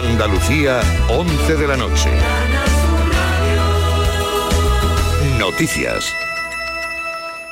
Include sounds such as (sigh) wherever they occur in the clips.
Andalucía, 11 de la noche. Noticias.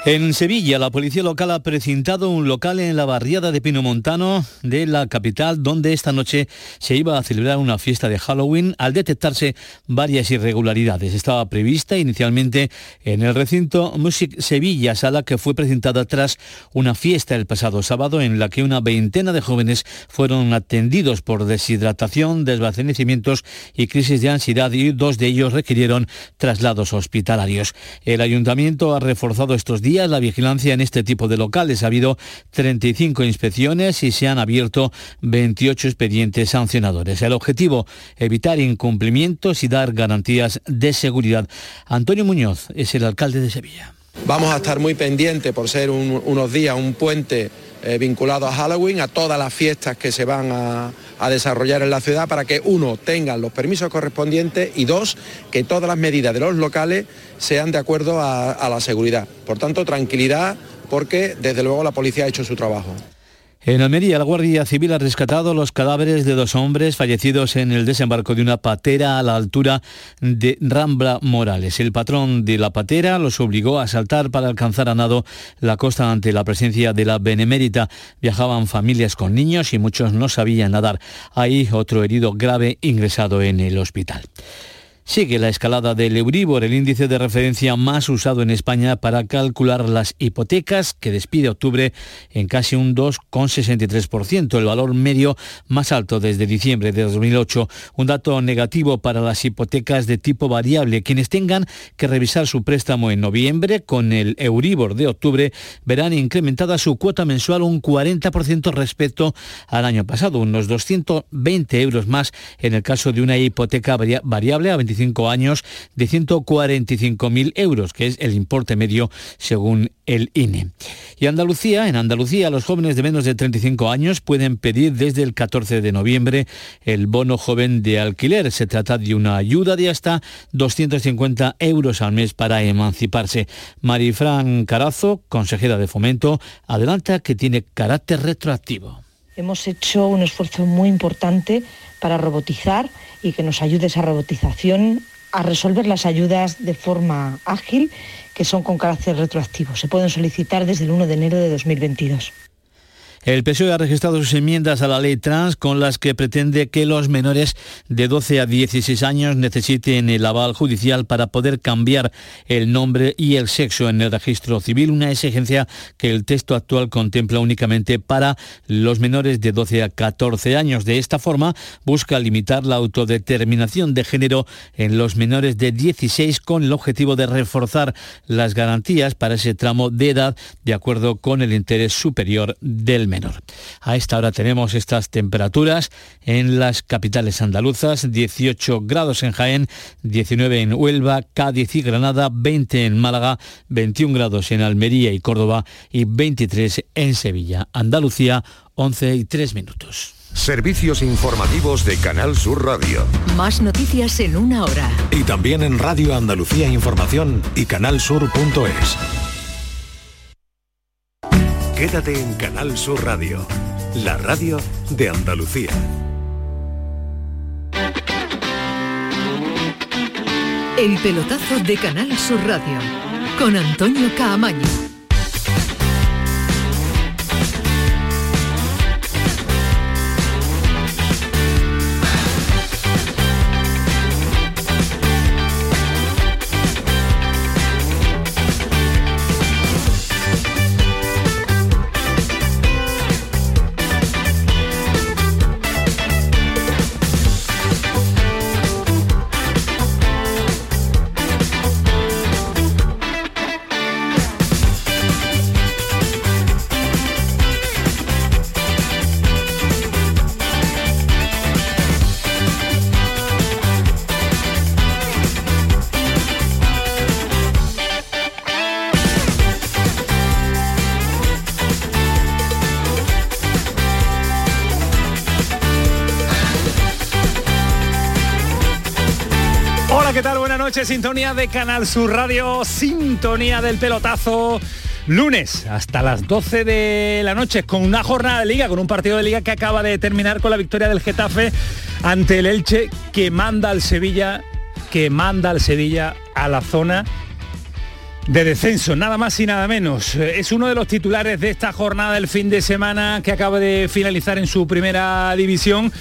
En Sevilla, la policía local ha precintado un local en la barriada de Pinomontano de la capital, donde esta noche se iba a celebrar una fiesta de Halloween al detectarse varias irregularidades. Estaba prevista inicialmente en el recinto Music Sevilla, sala que fue presentada tras una fiesta el pasado sábado en la que una veintena de jóvenes fueron atendidos por deshidratación, desvanecimientos y crisis de ansiedad y dos de ellos requirieron traslados hospitalarios. El ayuntamiento ha reforzado estos días la vigilancia en este tipo de locales. Ha habido 35 inspecciones y se han abierto 28 expedientes sancionadores. El objetivo, evitar incumplimientos y dar garantías de seguridad. Antonio Muñoz es el alcalde de Sevilla. Vamos a estar muy pendientes por ser unos días, un puente eh, vinculado a Halloween, a todas las fiestas que se van a, desarrollar en la ciudad para que uno tengan los permisos correspondientes y dos, que todas las medidas de los locales sean de acuerdo a la seguridad. Por tanto, tranquilidad porque desde luego la policía ha hecho su trabajo. En Almería, la Guardia Civil ha rescatado los cadáveres de dos hombres fallecidos en el desembarco de una patera a la altura de Rambla Morales. El patrón de la patera los obligó a saltar para alcanzar a nado la costa ante la presencia de la Benemérita. Viajaban familias con niños y muchos no sabían nadar. Hay otro herido grave ingresado en el hospital. Sigue la escalada del Euribor, el índice de referencia más usado en España para calcular las hipotecas, que despide octubre en casi un 2,63%, el valor medio más alto desde diciembre de 2008. Un dato negativo para las hipotecas de tipo variable. Quienes tengan que revisar su préstamo en noviembre con el Euribor de octubre verán incrementada su cuota mensual un 40% respecto al año pasado, unos 220 euros más en el caso de una hipoteca variable a 25 años de 145.000 euros, que es el importe medio según el INE. Y Andalucía, en Andalucía, los jóvenes de menos de 35 años pueden pedir desde el 14 de noviembre el bono joven de alquiler. Se trata de una ayuda de hasta 250 euros al mes para emanciparse. Marifran Carazo, consejera de Fomento, adelanta que tiene carácter retroactivo. Hemos hecho un esfuerzo muy importante para robotizar y que nos ayude esa robotización a resolver las ayudas de forma ágil que son con carácter retroactivo. Se pueden solicitar desde el 1 de enero de 2022. El PSOE ha registrado sus enmiendas a la ley trans con las que pretende que los menores de 12 a 16 años necesiten el aval judicial para poder cambiar el nombre y el sexo en el registro civil, una exigencia que el texto actual contempla únicamente para los menores de 12 a 14 años. De esta forma, busca limitar la autodeterminación de género en los menores de 16 con el objetivo de reforzar las garantías para ese tramo de edad de acuerdo con el interés superior del menor. A esta hora tenemos estas temperaturas en las capitales andaluzas, 18 grados en Jaén, 19 en Huelva, Cádiz y Granada, 20 en Málaga, 21 grados en Almería y Córdoba y 23 en Sevilla. Andalucía, 11 y 3 minutos. Servicios informativos de Canal Sur Radio. Más noticias en una hora. Y también en Radio Andalucía Información y canalsur.es. Quédate en Canal Sur Radio, la radio de Andalucía. El pelotazo de Canal Sur Radio con Antonio Caamaño. Sintonía de Canal Sur Radio, sintonía del pelotazo. lunes hasta las 12 de la noche con una jornada de liga, con un partido de liga que acaba de terminar con la victoria del Getafe ante el Elche que manda al Sevilla, que manda al Sevilla a la zona de descenso, nada más y nada menos. Es uno de los titulares de esta jornada del fin de semana que acaba de finalizar en su primera división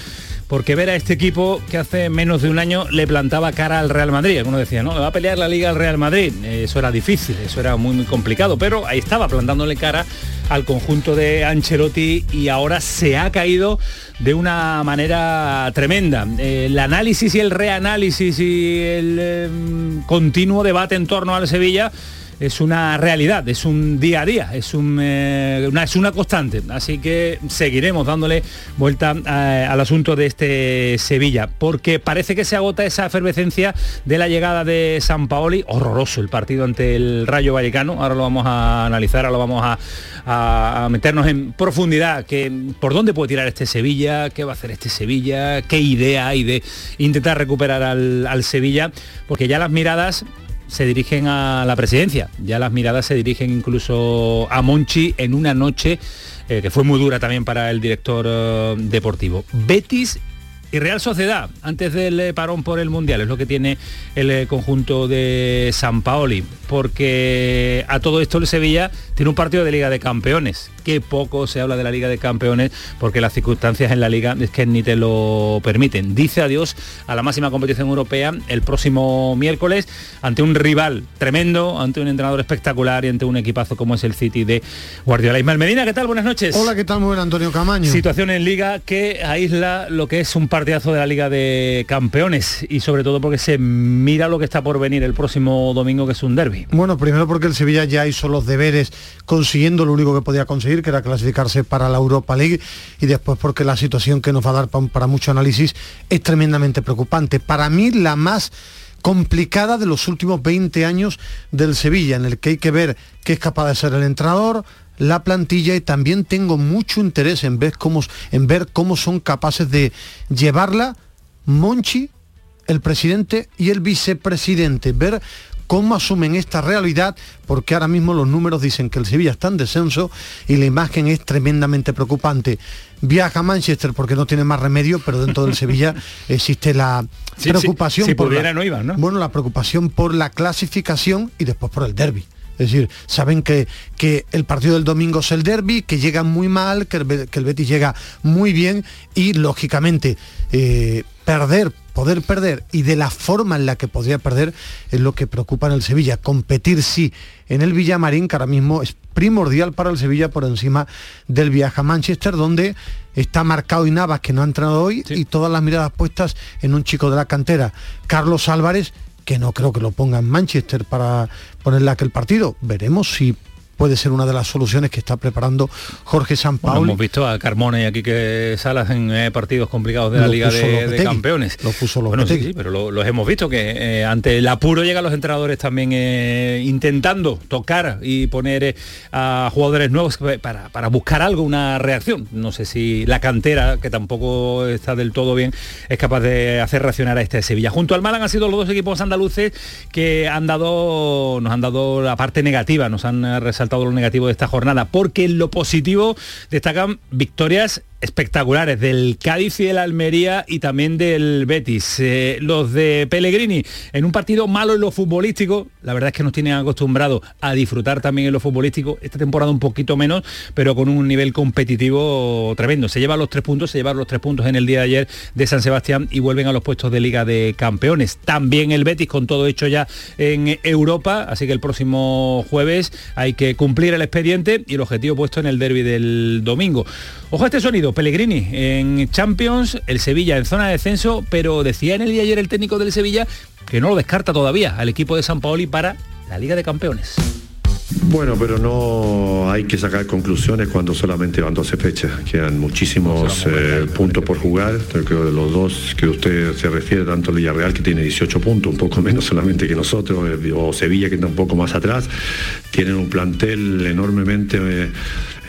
porque ver a este equipo que hace menos de un año le plantaba cara al Real Madrid. Algunos decían, no, le va a pelear la liga al Real Madrid. Eso era difícil, eso era muy, muy complicado, pero ahí estaba plantándole cara al conjunto de Ancelotti y ahora se ha caído de una manera tremenda. El análisis y el reanálisis y el em, continuo debate en torno al Sevilla es una realidad, es un día a día, es, eh, una, es una constante. Así que seguiremos dándole vuelta eh, al asunto de este Sevilla, porque parece que se agota esa efervescencia de la llegada de San Paoli. Horroroso el partido ante el Rayo Vallecano. Ahora lo vamos a analizar, ahora lo vamos a, meternos en profundidad. Que, ¿Por dónde puede tirar este Sevilla? ¿Qué va a hacer este Sevilla? ¿Qué idea hay de intentar recuperar al, al Sevilla? Porque ya las miradas se dirigen a la presidencia, ya las miradas se dirigen incluso a Monchi en una noche eh, que fue muy dura también para el director eh, deportivo. Betis y Real Sociedad, antes del eh, parón por el Mundial, es lo que tiene el conjunto de San Paoli, porque a todo esto el Sevilla tiene un partido de Liga de Campeones que poco se habla de la Liga de Campeones porque las circunstancias en la liga es que ni te lo permiten. Dice adiós a la máxima competición europea el próximo miércoles ante un rival tremendo, ante un entrenador espectacular y ante un equipazo como es el City de Guardiola. Ismael Medina, ¿qué tal? Buenas noches. Hola, ¿qué tal? Muy buen Antonio Camaño. Situación en liga que aísla lo que es un partidazo de la Liga de Campeones y sobre todo porque se mira lo que está por venir el próximo domingo que es un derby. Bueno, primero porque el Sevilla ya hizo los deberes consiguiendo lo único que podía conseguir que era clasificarse para la Europa League, y después porque la situación que nos va a dar para, mucho análisis es tremendamente preocupante. Para mí la más complicada de los últimos 20 años del Sevilla, en el que hay que ver qué es capaz de ser el entrenador, la plantilla y también tengo mucho interés en ver cómo, en ver cómo son capaces de llevarla Monchi, el presidente y el vicepresidente, ver cómo asumen esta realidad, porque ahora mismo los números dicen que el Sevilla está en descenso y la imagen es tremendamente preocupante. Viaja a Manchester porque no tiene más remedio, pero dentro del Sevilla (laughs) existe la preocupación por la, no iban, ¿no? Bueno, la preocupación por la clasificación y después por el derby. Es decir, saben que, que, el partido del domingo es el derby, que llega muy mal, que el, que el Betis llega muy bien y lógicamente eh, perder poder perder y de la forma en la que podría perder es lo que preocupa en el Sevilla. Competir sí en el Villamarín, que ahora mismo es primordial para el Sevilla por encima del viaje a Manchester, donde está marcado y Navas, que no ha entrado hoy, y todas las miradas puestas en un chico de la cantera, Carlos Álvarez, que no creo que lo ponga en Manchester para ponerle aquel partido. Veremos si puede ser una de las soluciones que está preparando Jorge Sampaoli. hemos visto a Carmona y a Quique Salas en eh, partidos complicados de la Liga de, Campeones. Lo puso bueno, sí, sí, pero los hemos visto que eh, ante el apuro llegan los entrenadores también eh, intentando tocar y poner a jugadores nuevos para, para, buscar algo, una reacción. No sé si la cantera, que tampoco está del todo bien, es capaz de hacer reaccionar a este Sevilla. Junto al Málaga han sido los dos equipos andaluces que han dado, nos han dado la parte negativa, nos han resaltado todo lo negativo de esta jornada, porque en lo positivo destacan victorias espectaculares del Cádiz y del Almería y también del Betis. Eh, los de Pellegrini, en un partido malo en lo futbolístico, la verdad es que nos tienen acostumbrados a disfrutar también en lo futbolístico, esta temporada un poquito menos, pero con un nivel competitivo tremendo. Se llevan los tres puntos, se llevan los tres puntos en el día de ayer de San Sebastián y vuelven a los puestos de Liga de Campeones. También el Betis con todo hecho ya en Europa, así que el próximo jueves hay que cumplir el expediente y el objetivo puesto en el derby del domingo. Ojo a este sonido Pellegrini en Champions, el Sevilla en zona de descenso, pero decía en el día ayer el técnico del Sevilla que no lo descarta todavía al equipo de San Paoli para la Liga de Campeones. Bueno, pero no hay que sacar conclusiones cuando solamente van 12 fechas. Quedan muchísimos eh, puntos por jugar. Creo que los dos que usted se refiere, tanto Villarreal que tiene 18 puntos, un poco (laughs) menos solamente que nosotros, eh, o Sevilla que está un poco más atrás, tienen un plantel enormemente...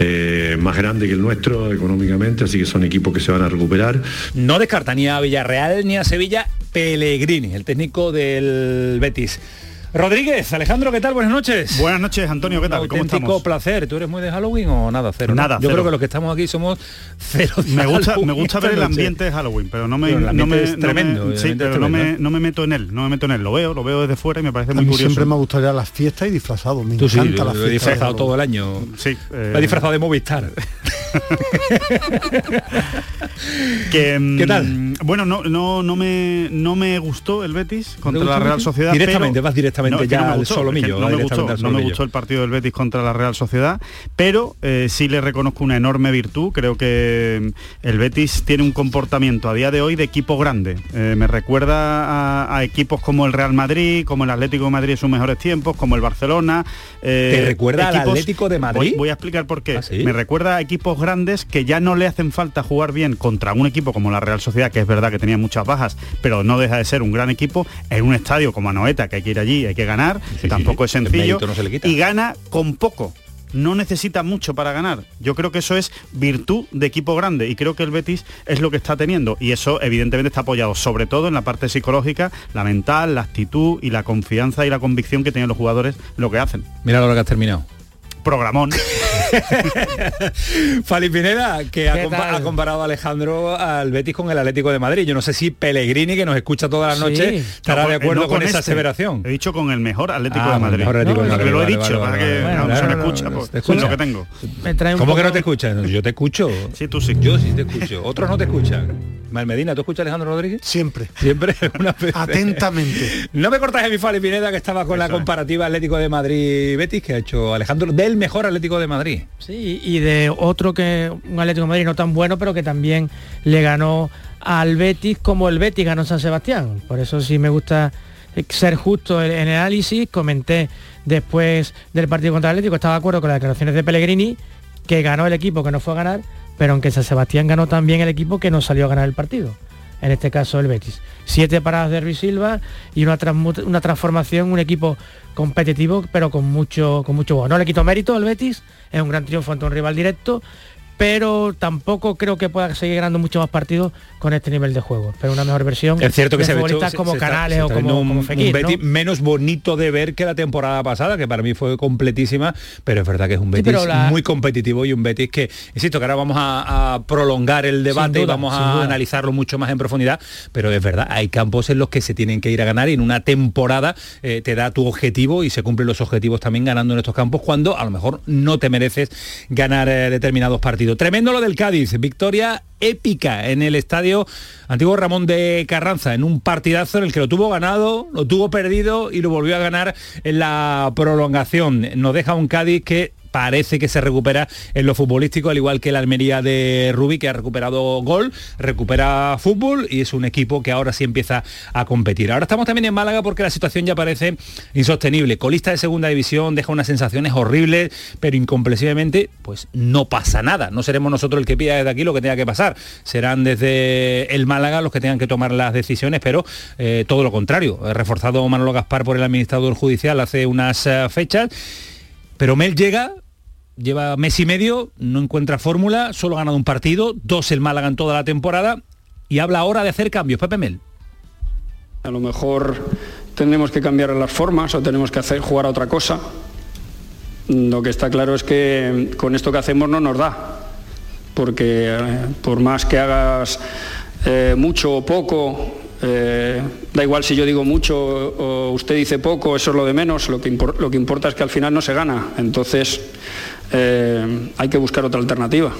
Eh, más grande que el nuestro económicamente, así que son equipos que se van a recuperar. No descarta ni a Villarreal ni a Sevilla Pellegrini, el técnico del Betis. Rodríguez, Alejandro, ¿qué tal? Buenas noches. Buenas noches, Antonio, ¿qué tal? ¿Cómo estamos? placer. ¿Tú eres muy de Halloween o nada cero? Nada, Yo creo que los que estamos aquí somos cero. me gusta, me gusta ver el ambiente de Halloween, pero no me, no me es tremendo. sí, pero no me, no me meto en él, no me meto en él. Lo veo, lo veo desde fuera y me parece muy curioso. Siempre me gustaría las fiestas y disfrazado. Me Tú encanta sí, las lo he fiestas. disfrazado todo el año. Sí. Me he disfrazado de Movistar. (laughs) (laughs) que, ¿Qué tal? mm, Bueno, no, no, no me no me gustó el Betis contra la Real? Sociedad. Directamente, pero- vas directamente No, ya no me al solomillo, No me gustó, al no me gustó el partido del Betis contra la Real Sociedad, pero eh, sí le reconozco una enorme virtud. Creo que mm, el Betis tiene un comportamiento a día de hoy de equipo grande. Eh, me recuerda a, a equipos como el Real Madrid, como el Atlético de Madrid en sus mejores tiempos, como el Barcelona. eh, ¿Te recuerda al equipos- Atlético de Madrid? Voy, voy a explicar por qué. ¿Ah, sí? Me recuerda a equipos grandes que ya no le hacen falta jugar bien contra un equipo como la Real Sociedad, que es verdad que tenía muchas bajas, pero no deja de ser un gran equipo, en un estadio como Anoeta, que hay que ir allí, hay que ganar, que tampoco es sencillo, no se y gana con poco. No necesita mucho para ganar. Yo creo que eso es virtud de equipo grande y creo que el Betis es lo que está teniendo y eso evidentemente está apoyado sobre todo en la parte psicológica, la mental, la actitud y la confianza y la convicción que tienen los jugadores lo que hacen. Mira lo que has terminado. Programón. (laughs) (laughs) Fali Pineda, que ha, comparado a Alejandro al Betis con el Atlético de Madrid. Yo no sé si Pellegrini, que nos escucha toda la Sí. noche, estará No, de acuerdo no con, con esa este. aseveración. He dicho con el mejor Atlético Ah, de Madrid. mejor Atlético de No, Madrid, que lo he vale, dicho, vale, para vale, que vale. no, Bueno, se me claro, escucha, no, pues, te es lo escucha. que tengo. ¿Cómo que no te escuchan? Yo te escucho. Sí, tú sí. Yo sí te escucho. Otros no te escuchan. Malmedina, ¿tú escuchas a Alejandro Rodríguez? Siempre. Siempre (laughs) una vez. Atentamente. No me cortas mi Fali Pineda que estaba con la es. comparativa Atlético de Madrid-Betis que ha hecho Alejandro del mejor Atlético de Madrid. Sí, y de otro que un Atlético Madrid no tan bueno, pero que también le ganó al Betis como el Betis ganó San Sebastián. Por eso sí me gusta ser justo en el análisis. Comenté después del partido contra el Atlético, estaba de acuerdo con las declaraciones de Pellegrini, que ganó el equipo que no fue a ganar, pero aunque San Sebastián ganó también el equipo que no salió a ganar el partido. En este caso el Betis. Siete paradas de Ruiz Silva y una, una transformación, un equipo competitivo, pero con mucho, con mucho bueno. No le quito mérito al Betis, es un gran triunfo ante un rival directo, pero tampoco creo que pueda seguir ganando mucho más partidos con este nivel de juego. Pero una mejor versión Es cierto que de se ve futbolistas se- como se Canales se o está como, un, como un Fekir, ¿no? Betis menos bonito de ver que la temporada pasada, que para mí fue completísima, pero es verdad que es un Betis la- muy competitivo y un Betis que, insisto, que ahora vamos a, a prolongar el debate y vamos a analizarlo mucho más en profundidad, pero es verdad, hay campos en los que se tienen que ir a ganar y en una temporada eh, te da tu objetivo y se cumplen los objetivos también ganando en estos campos cuando a lo mejor no te mereces ganar eh, determinados partidos. Tremendo lo del Cádiz, victoria épica en el estadio antiguo Ramón de Carranza, en un partidazo en el que lo tuvo ganado, lo tuvo perdido y lo volvió a ganar en la prolongación. Nos deja un Cádiz que parece que se recupera en lo futbolístico, al igual que la Almería de Rubí, que ha recuperado gol, recupera fútbol y es un equipo que ahora sí empieza a competir. Ahora estamos también en Málaga porque la situación ya parece insostenible. Colista de segunda división deja unas sensaciones horribles, pero incomprensiblemente pues no pasa nada. No seremos nosotros el que pida desde aquí lo que tenga que pasar. Serán desde el Málaga los que tengan que tomar las decisiones, pero eh, todo lo contrario. Reforzado Manolo Gaspar por el administrador judicial hace unas eh, fechas pero Mel llega, lleva mes y medio, no encuentra fórmula, solo ha ganado un partido, dos el Málaga en toda la temporada y habla ahora de hacer cambios. Pepe Mel. A lo mejor tendremos que cambiar las formas o tenemos que hacer jugar a otra cosa. Lo que está claro es que con esto que hacemos no nos da, porque eh, por más que hagas eh, mucho o poco, eh, da igual si yo digo mucho o usted dice poco, eso es lo de menos, lo que, lo que importa es que al final no se gana. Entonces eh, hay que buscar otra alternativa.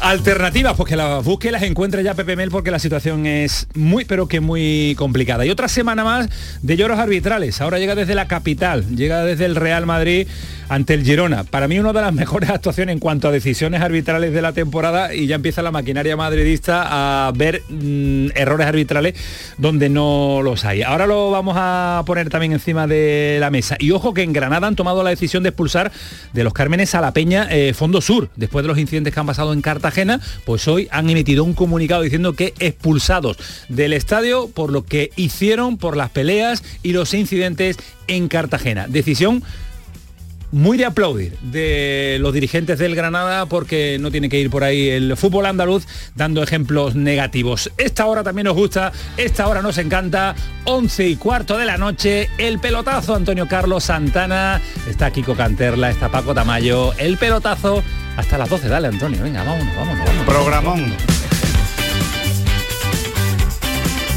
Alternativas, pues que las busque y las encuentre ya Pepe Mel porque la situación es muy pero que muy complicada. Y otra semana más de lloros arbitrales. Ahora llega desde la capital, llega desde el Real Madrid ante el Girona. Para mí una de las (laughs) mejores actuaciones en cuanto a decisiones arbitrales de la temporada y ya empieza la maquinaria madridista a ver mm, errores arbitrales donde no los hay. Ahora lo vamos a poner también encima de la mesa. Y ojo que en Granada han tomado la decisión de expulsar de los Cármenes a la Peña eh, Fondo Sur. Después de los incidentes que han pasado en Cartagena, pues hoy han emitido un comunicado diciendo que expulsados del estadio por lo que hicieron por las peleas y los incidentes en Cartagena. Decisión muy de aplaudir de los dirigentes del Granada porque no tiene que ir por ahí el fútbol andaluz dando ejemplos negativos. Esta hora también nos gusta, esta hora nos encanta, 11 y cuarto de la noche, el pelotazo Antonio Carlos Santana, está Kiko Canterla, está Paco Tamayo, el pelotazo hasta las 12, dale Antonio, venga, vámonos, vámonos. vámonos Programón.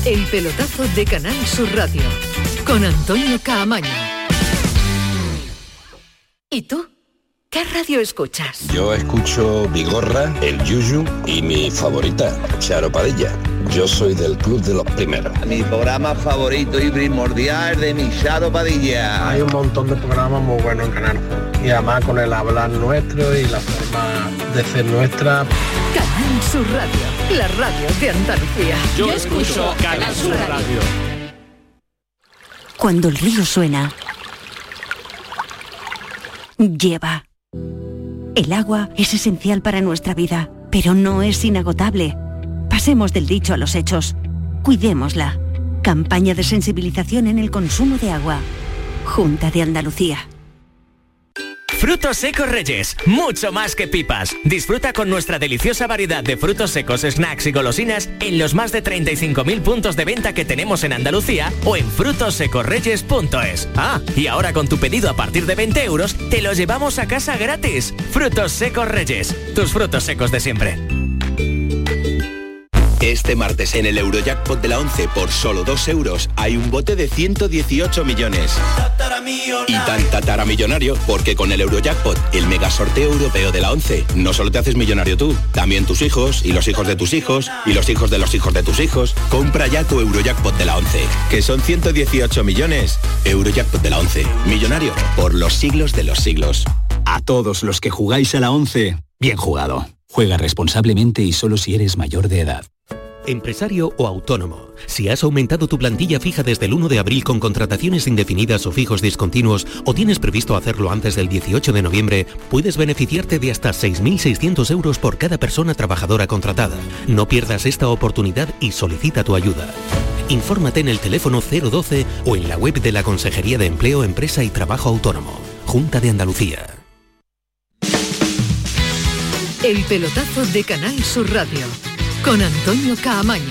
El pelotazo de Canal Sur Radio con Antonio Caamaño. ¿Y tú? ¿Qué radio escuchas? Yo escucho Vigorra, El Yuyu y mi favorita, Charo Padilla. Yo soy del club de los primeros. Mi programa favorito y primordial de mi Charo Padilla. Hay un montón de programas muy buenos en Canal y además con el hablar nuestro y la forma de ser nuestra. Canal Sur Radio, la radio de Andalucía. Yo escucho Canal Sur Radio. Cuando el río suena, lleva. El agua es esencial para nuestra vida, pero no es inagotable. Pasemos del dicho a los hechos. Cuidémosla. Campaña de sensibilización en el consumo de agua. Junta de Andalucía. Frutos secos Reyes, mucho más que pipas. Disfruta con nuestra deliciosa variedad de frutos secos, snacks y golosinas en los más de 35.000 puntos de venta que tenemos en Andalucía o en frutosecorreyes.es. Ah, y ahora con tu pedido a partir de 20 euros, te lo llevamos a casa gratis. Frutos secos Reyes, tus frutos secos de siempre. Este martes en el Eurojackpot de la 11 por solo 2 euros hay un bote de 118 millones. Y tan tatara millonario porque con el Eurojackpot, el mega sorteo europeo de la 11, no solo te haces millonario tú, también tus hijos y los hijos de tus hijos y los hijos de los hijos de tus hijos. Compra ya tu Eurojackpot de la 11, que son 118 millones. Eurojackpot de la 11, millonario por los siglos de los siglos. A todos los que jugáis a la 11, bien jugado. Juega responsablemente y solo si eres mayor de edad. Empresario o autónomo. Si has aumentado tu plantilla fija desde el 1 de abril con contrataciones indefinidas o fijos discontinuos o tienes previsto hacerlo antes del 18 de noviembre, puedes beneficiarte de hasta 6.600 euros por cada persona trabajadora contratada. No pierdas esta oportunidad y solicita tu ayuda. Infórmate en el teléfono 012 o en la web de la Consejería de Empleo, Empresa y Trabajo Autónomo. Junta de Andalucía. El pelotazo de Canal Sur Radio con Antonio Caamaño.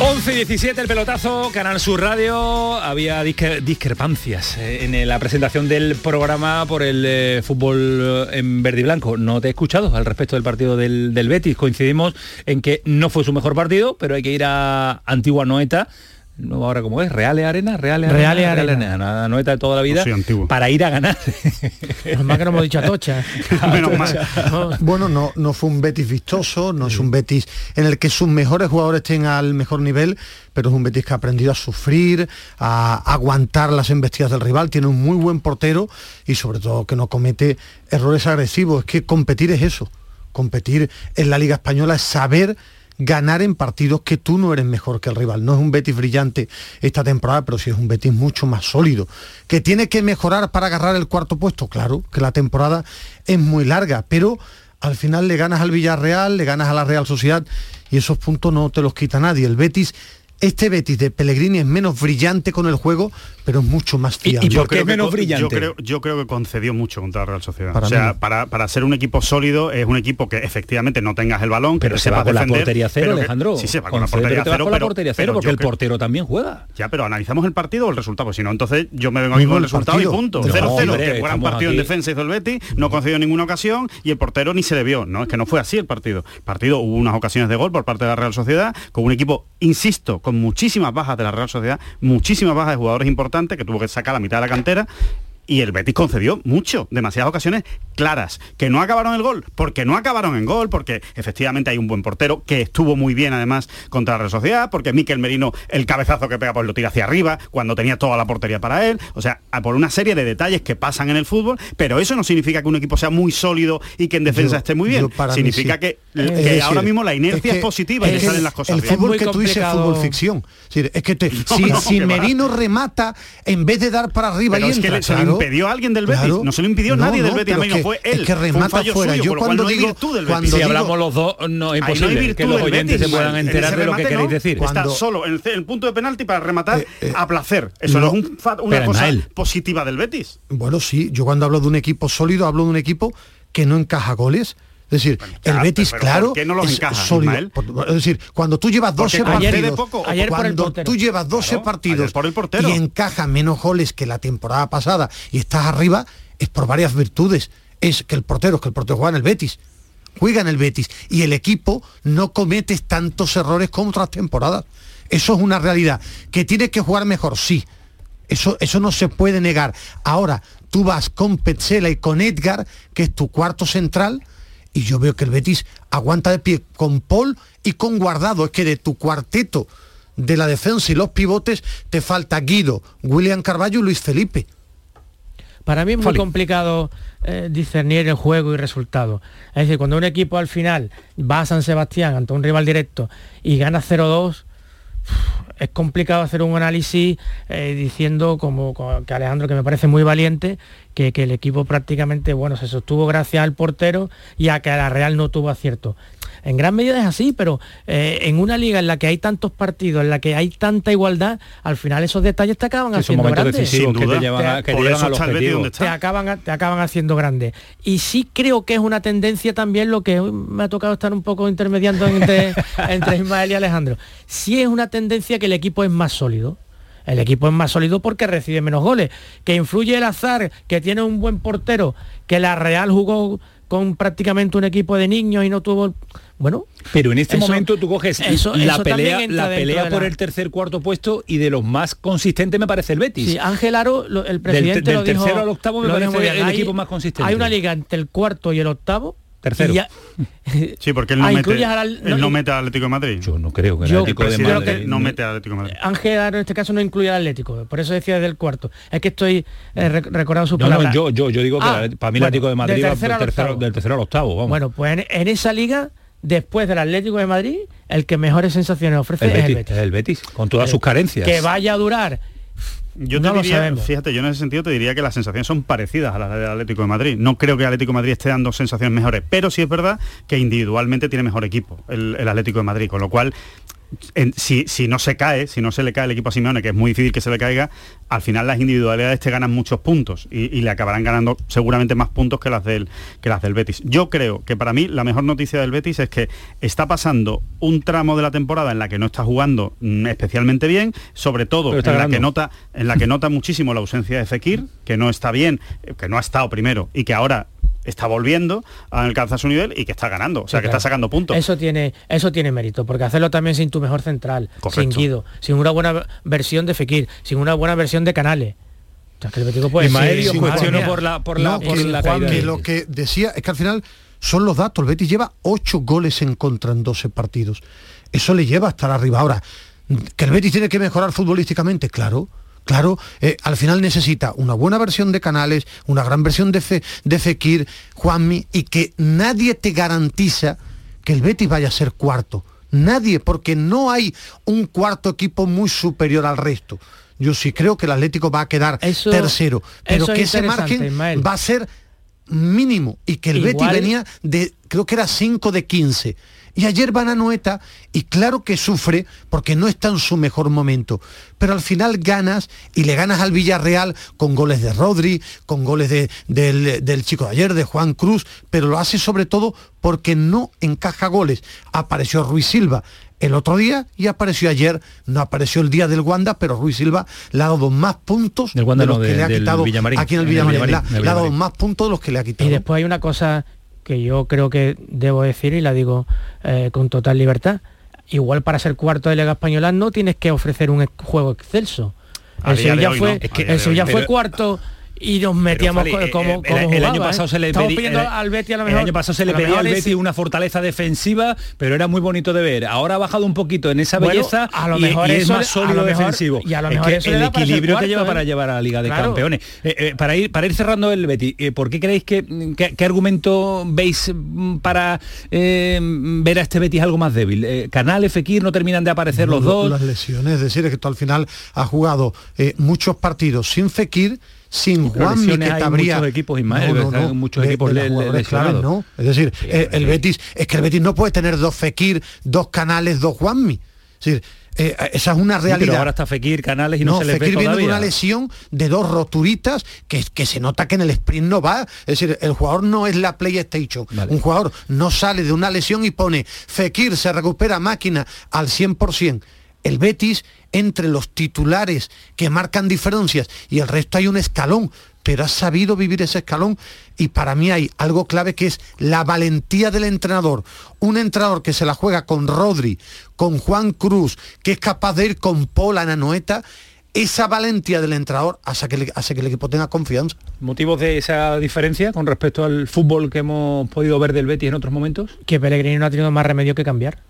Once y 17 el pelotazo, Canal Sur Radio. Había discrepancias eh, en la presentación del programa por el eh, fútbol eh, en verde y blanco. No te he escuchado al respecto del partido del Betis. Coincidimos en que no fue su mejor partido, pero hay que ir a Antigua Noeta. No, ahora como es, Reale Arena, Reale Arena, Reale Arena. la Noeta de toda la vida, para ir a ganar. Menos mal que no hemos dicho Atocha. (laughs) Menos mal. Bueno, no, no fue un Betis vistoso, no es un Betis en el que sus mejores jugadores estén al mejor nivel, pero es un Betis que ha aprendido a sufrir, a aguantar las embestidas del rival, tiene un muy buen portero y sobre todo que no comete errores agresivos. Es que competir es eso, competir en la Liga Española es saber ganar en partidos que tú no eres mejor que el rival. No es un Betis brillante esta temporada, pero sí es un Betis mucho más sólido. Que tiene que mejorar para agarrar el cuarto puesto, claro, que la temporada es muy larga, pero al final le ganas al Villarreal, le ganas a la Real Sociedad y esos puntos no te los quita nadie. El Betis, este Betis de Pellegrini es menos brillante con el juego, pero es mucho más fiable. Yo creo que co- Yo creo, yo creo que concedió mucho contra la Real Sociedad. Para o sea, mí para, para ser un equipo sólido es un equipo que efectivamente no tengas el balón, Pero que se sepas va con la defender, portería cero, que- Alejandro. Sí, se va con, Con la portería cero, con la pero, portería cero, pero porque el creo- portero también juega. Ya, pero analizamos el partido o el resultado, si no, entonces yo me vengo aquí Mismo con el resultado partido. y punto. No, 0-0, hombre, que gran estamos partido en defensa hizo el Betis, no concedió ninguna ocasión y el portero ni se le vio. No, es que no fue así el partido. El partido hubo unas ocasiones de gol por parte de la Real Sociedad, con un equipo, insisto, con muchísimas bajas de la Real Sociedad, muchísimas bajas de jugadores importantes que tuvo que sacar la mitad de la cantera. Y el Betis concedió mucho, demasiadas ocasiones claras, que no acabaron el gol, porque no acabaron en gol, porque efectivamente hay un buen portero que estuvo muy bien además contra la Real Sociedad, porque Miquel Merino el cabezazo que pega pues lo tira hacia arriba cuando tenía toda la portería para él, o sea, a por una serie de detalles que pasan en el fútbol, pero eso no significa que un equipo sea muy sólido y que en defensa Yo- esté muy bien, significa sí. que, Es que decir, ahora mismo la inercia es, que- positiva y le salen las cosas el bien. fútbol que tú dices es fútbol ficción. Es, decir, es que te- (laughs) si, no, si que va. Merino remata en vez de dar para arriba Pero y es que entra, a alguien del Betis. claro. No se lo impidió No, nadie del Betis, a mí no que- fue es él. que Fue un remata fallo fuera. suyo, Yo por lo cual cuando no hay digo- virtud del cuando Betis. Si digo- hablamos los dos, no es imposible no hay que virtud los del oyentes Betis, se puedan en enterar de lo que queréis no. decir. Está Cuando- solo en el, punto de penalti para rematar eh, a placer. Eso no. no, es una cosa positiva del Betis. Bueno, sí, yo cuando hablo de un equipo sólido hablo de un equipo que no encaja goles. Es decir, el Betis, pero claro, ¿por qué no los es encaja, sólido. Por- es decir, cuando tú llevas 12 Porque concede partidos, poco. Ayer por el cuando portero. tú llevas 12 Claro, partidos por el portero. y encaja menos goles que la temporada pasada y estás arriba, es por varias virtudes. Es que el portero, es que el portero juega en el Betis. Juega en el Betis y el equipo no comete tantos errores como otras temporadas. Eso es una realidad. ¿Que tienes que jugar mejor? Sí. Eso, eso no se puede negar. Ahora, tú vas con Petzela y con Edgar, que es tu cuarto central, y yo veo que el Betis aguanta de pie con Paul y con Guardado. Es que de tu cuarteto de la defensa y los pivotes te falta Guido, William Carballo y Luis Felipe. Para mí es muy Fali. complicado eh, discernir el juego y resultado. Es decir, cuando un equipo al final va a San Sebastián ante un rival directo y gana 0-2, es complicado hacer un análisis eh, diciendo como, como que Alejandro, que me parece muy valiente, que, que el equipo prácticamente bueno se sostuvo gracias al portero y a que la Real no tuvo acierto. En gran medida es así, pero eh, en una liga en la que hay tantos partidos, en la que hay tanta igualdad, al final esos detalles te acaban haciendo grandes. que te llevan, a- que te Por eso está el acaban, a- te acaban haciendo grande. Y sí creo que es una tendencia también lo que hoy me ha tocado estar un poco intermediando entre, (laughs) entre Ismael y Alejandro. Sí es una tendencia que el equipo es más sólido. El equipo es más sólido porque recibe menos goles. Que influye el azar, que tiene un buen portero, que la Real jugó con prácticamente un equipo de niños y no tuvo... Bueno, Pero en este Eso- momento tú coges eso- la eso pelea, la pelea por la- el tercer cuarto puesto y de los más consistentes me parece el Betis. Sí, Ángel Aro, lo- el presidente del lo dijo- tercero al octavo me parece el Hay- equipo más consistente. Hay una liga entre el cuarto y el octavo. Tercero. ya- (laughs) Sí, porque él no, Ah, mete, al- él no, no y- mete al Atlético de Madrid. Yo no creo que el Yo Atlético de Madrid no mete al Atlético de Madrid. Ángel Aro en este caso no incluye al Atlético, por eso decía desde el cuarto. Es que estoy eh, rec- recordando sus No, no, palabras. yo, yo, yo digo que Ah, la- para mí el Atlético de Madrid del va tercero del al tercero, octavo. del tercero al octavo. Vamos. Bueno, pues en, en esa liga, después del Atlético de Madrid, el que mejores sensaciones ofrece el es Betis, el Betis. es el Betis, con todas sus carencias. Que vaya a durar. Yo no te lo diría, fíjate, yo en ese sentido te diría que las sensaciones son parecidas a las del Atlético de Madrid. No creo que el Atlético de Madrid esté dando sensaciones mejores, pero sí es verdad que individualmente tiene mejor equipo el, el Atlético de Madrid, con lo cual en- si, si no se cae, si no se le cae el equipo a Simeone, que es muy difícil que se le caiga, al final las individualidades te ganan muchos puntos y, y le acabarán ganando seguramente más puntos que las, del, que las del Betis. Yo creo que para mí la mejor noticia del Betis es que está pasando un tramo de la temporada en la que no está jugando mm, especialmente bien, sobre todo en la, que nota, en la que nota muchísimo la ausencia de Fekir, que no está bien, que no ha estado primero y que ahora está volviendo a alcanzar su nivel y que está ganando, o sea, Sí, que claro. está sacando puntos. Eso tiene, eso tiene mérito, porque hacerlo también sin tu mejor central, Correcto. sin Guido, sin una buena versión de Fekir, sin una buena versión de Canales. O sea, que el Betis puede Ismael, decir, yo madre cuestiono mía. por la, por la, No, por que, la Juan, caída. que del lo que decía es que al final son los datos. El Betis lleva 8 goles en contra en 12 partidos. Eso le lleva a estar arriba. Ahora, que el Betis tiene que mejorar futbolísticamente, claro. Claro, eh, al final necesita una buena versión de Canales, una gran versión de, Fe- de Fekir, Juanmi, y que nadie te garantiza que el Betis vaya a ser cuarto. Nadie, porque no hay un cuarto equipo muy superior al resto. Yo sí creo que el Atlético va a quedar Eso- tercero, pero es que ese margen Ismael. va a ser mínimo y que el Betis venía de, creo que era 5 de 15. Y ayer van a Noeta y claro que sufre porque no está en su mejor momento. Pero al final ganas y le ganas al Villarreal con goles de Rodri, con goles de- del, del chico de ayer, de Juan Cruz, pero lo hace sobre todo porque no encaja goles. Apareció Ruiz Silva el otro día y apareció ayer, no apareció el día del Wanda, pero Ruiz Silva le ha dado más puntos Del Wanda de los no, que de- le ha quitado aquí en el Villamarín. Le ha- del le ha dado más puntos de los que le ha quitado. Y después hay una cosa que yo creo que debo decir y la digo eh, con total libertad. Igual para ser cuarto de Liga Española no tienes que ofrecer un juego excelso. A El Sevilla fue, no. Es que- el Sevilla pero- fue cuarto y nos metíamos Fali, co- eh, como, eh, como el, el año pasado ¿eh? se le el- al Betis a lo el mejor. año pasado se le pedía al Betis una fortaleza defensiva pero era muy bonito de ver ahora ha bajado un poquito en esa Bueno, belleza a lo y, mejor y es eso más sólido lo mejor- defensivo y a lo Es mejor que eso le el equilibrio que cuarto, lleva ¿eh? para llevar a la Liga de Claro. Campeones Eh, eh, para ir para ir cerrando el Betis eh, ¿por qué creéis que qué, qué argumento veis mm, para eh, ver a este Betis algo más débil Eh, Canales Fekir no terminan de aparecer los Lo- dos Las lesiones, es decir, es que tú al final has jugado eh, muchos partidos sin Fekir, sin Juanmi que te habría muchos equipos, Ismael, están muchos equipos los le- jugadores claves, lesionados. no es decir eh, el Betis es que el Betis no puede tener dos Fekir dos Canales dos Juanmi es decir eh, esa es una Sí, realidad pero ahora está Fekir, Canales y no, no, se les Fekir ve viene de una lesión de dos roturitas que, que se nota que en el sprint no va. Es decir, el jugador no es la PlayStation. Un jugador no sale de una lesión y pone Fekir se recupera máquina al 100%. El Betis, entre los titulares que marcan diferencias y el resto hay un escalón, pero ha sabido vivir ese escalón y para mí hay algo clave que es la valentía del entrenador. Un entrenador que se la juega con Rodri, con Juan Cruz, que es capaz de ir con Pola en Anoeta, esa valentía del entrenador hace que, el- hace que el equipo tenga confianza. ¿Motivos de esa diferencia con respecto al fútbol que hemos podido ver del Betis en otros momentos? que Pellegrini no ha tenido más remedio que cambiar.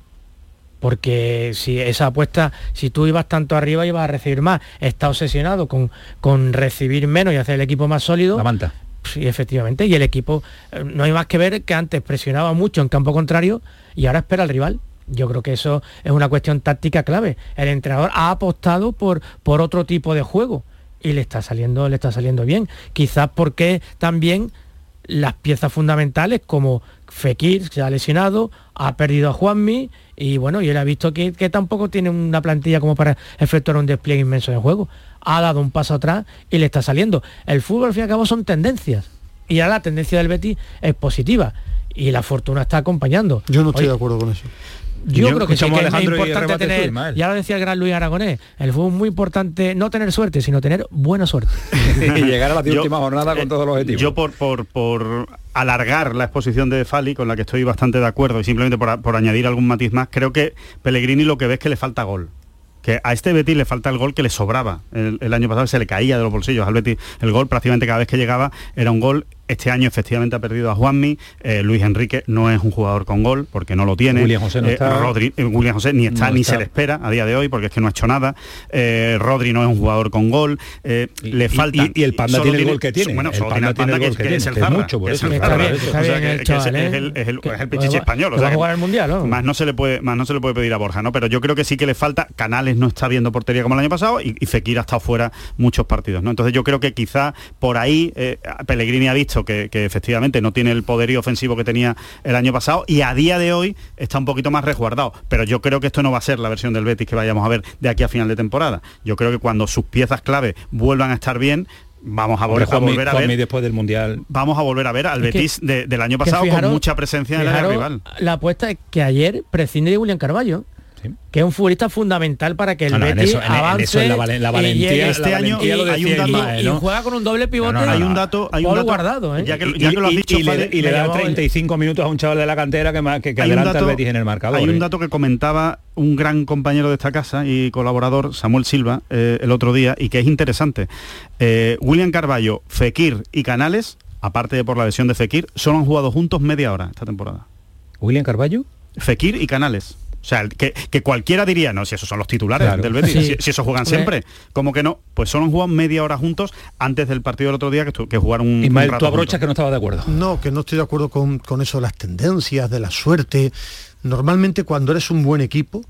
Porque si esa apuesta, si tú ibas tanto arriba ibas a recibir más, está obsesionado con, con recibir menos y hacer el equipo más sólido. La manta. Sí, efectivamente. Y el equipo, eh, no hay más que ver que antes presionaba mucho en campo contrario y ahora espera al rival. Yo creo que eso es una cuestión táctica clave. El entrenador ha apostado por, por otro tipo de juego y le está saliendo, le está saliendo bien. Quizás porque también las piezas fundamentales como Fekir se ha lesionado, ha perdido a Juanmi y bueno, y él ha visto que, que tampoco tiene una plantilla como para efectuar un despliegue inmenso de juego. Ha dado un paso atrás y le está saliendo. El fútbol al fin y al cabo son tendencias. Y ahora la tendencia del Betis es positiva. Y la fortuna está acompañando. Yo no estoy Oye, de acuerdo con eso. Yo, Yo creo que sí es Alejandro y importante tener, ya lo decía el gran Luis Aragonés, el fútbol es muy importante no tener suerte, sino tener buena suerte. (laughs) y llegar a la (laughs) Yo- última jornada con todos los objetivos. Yo por, por, por alargar la exposición de Fali, con la que estoy bastante de acuerdo, y simplemente por, por añadir algún matiz más, creo que Pellegrini lo que ve es que le falta gol. Que a este Betis le falta el gol que le sobraba. El, el año pasado se le caía de los bolsillos al Betis. El gol prácticamente cada vez que llegaba era un gol. Este año efectivamente ha perdido a Juanmi. Eh, Luis Enrique no es un jugador con gol porque no lo tiene. William José no Eh, está. Rodri- eh, William José ni está No ni está. se le espera a día de hoy porque es que no ha hecho nada. Rodri no es un jugador con gol. Eh, le y- falta. y- y el Panda tiene el gol que tiene. Bueno, El solo Panda tiene el Panda que, gol que que es el Zarra. es el Pichichi español. o sea jugar el Mundial. Más no se le puede más no se le puede pedir a Borja, ¿no? Pero yo creo que sí que le falta. Canales no está viendo portería como el año pasado y, y Fekir ha estado fuera muchos partidos, ¿no? Entonces yo creo que quizá por ahí Pellegrini ha visto que, que efectivamente no tiene el poderío ofensivo que tenía el año pasado y a día de hoy está un poquito más resguardado. Pero yo creo que esto no va a ser la versión del Betis que vayamos a ver de aquí a final de temporada. Yo creo que cuando sus piezas clave vuelvan a estar bien, vamos a, Hombre, volver, a Juanmi- volver a Juanmi ver después del Mundial. vamos a volver a ver al Es que- Betis de- del año pasado fijaros- con mucha presencia en el rival. La apuesta es que ayer prescinde de William Carballo. Que es un futbolista fundamental para que el No, no, en Betis eso- en- en avance eso es la valen- la y valentía- la este año hay un dato y juega con un doble pivote No, no, no, hay un dato, hay un dato guardado, ¿eh? ya que, Y, ya que lo has y- dicho, y le, y le da llamó- 35 minutos a un chaval de la cantera que, que, que adelanta dato- al Betis en el marcador. Hay un ¿eh? dato que comentaba un gran compañero de esta casa y colaborador, Samuel Silva, eh, el otro día, y que es interesante. Eh, William Carballo, Fekir y Canales, aparte de por la lesión de Fekir, solo han jugado juntos media hora esta temporada. William Carballo. Fekir y Canales. O sea, que, que cualquiera diría, no, si esos son los titulares Claro. del Betis, Sí. si, si esos juegan siempre. ¿Cómo que no? Pues solo han jugado media hora juntos antes del partido del otro día que, estu- que jugaron un, Ismael, un tú abrochas que no estaba de acuerdo. No, que no estoy de acuerdo con, con eso de las tendencias, de la suerte. Normalmente cuando eres un buen equipo,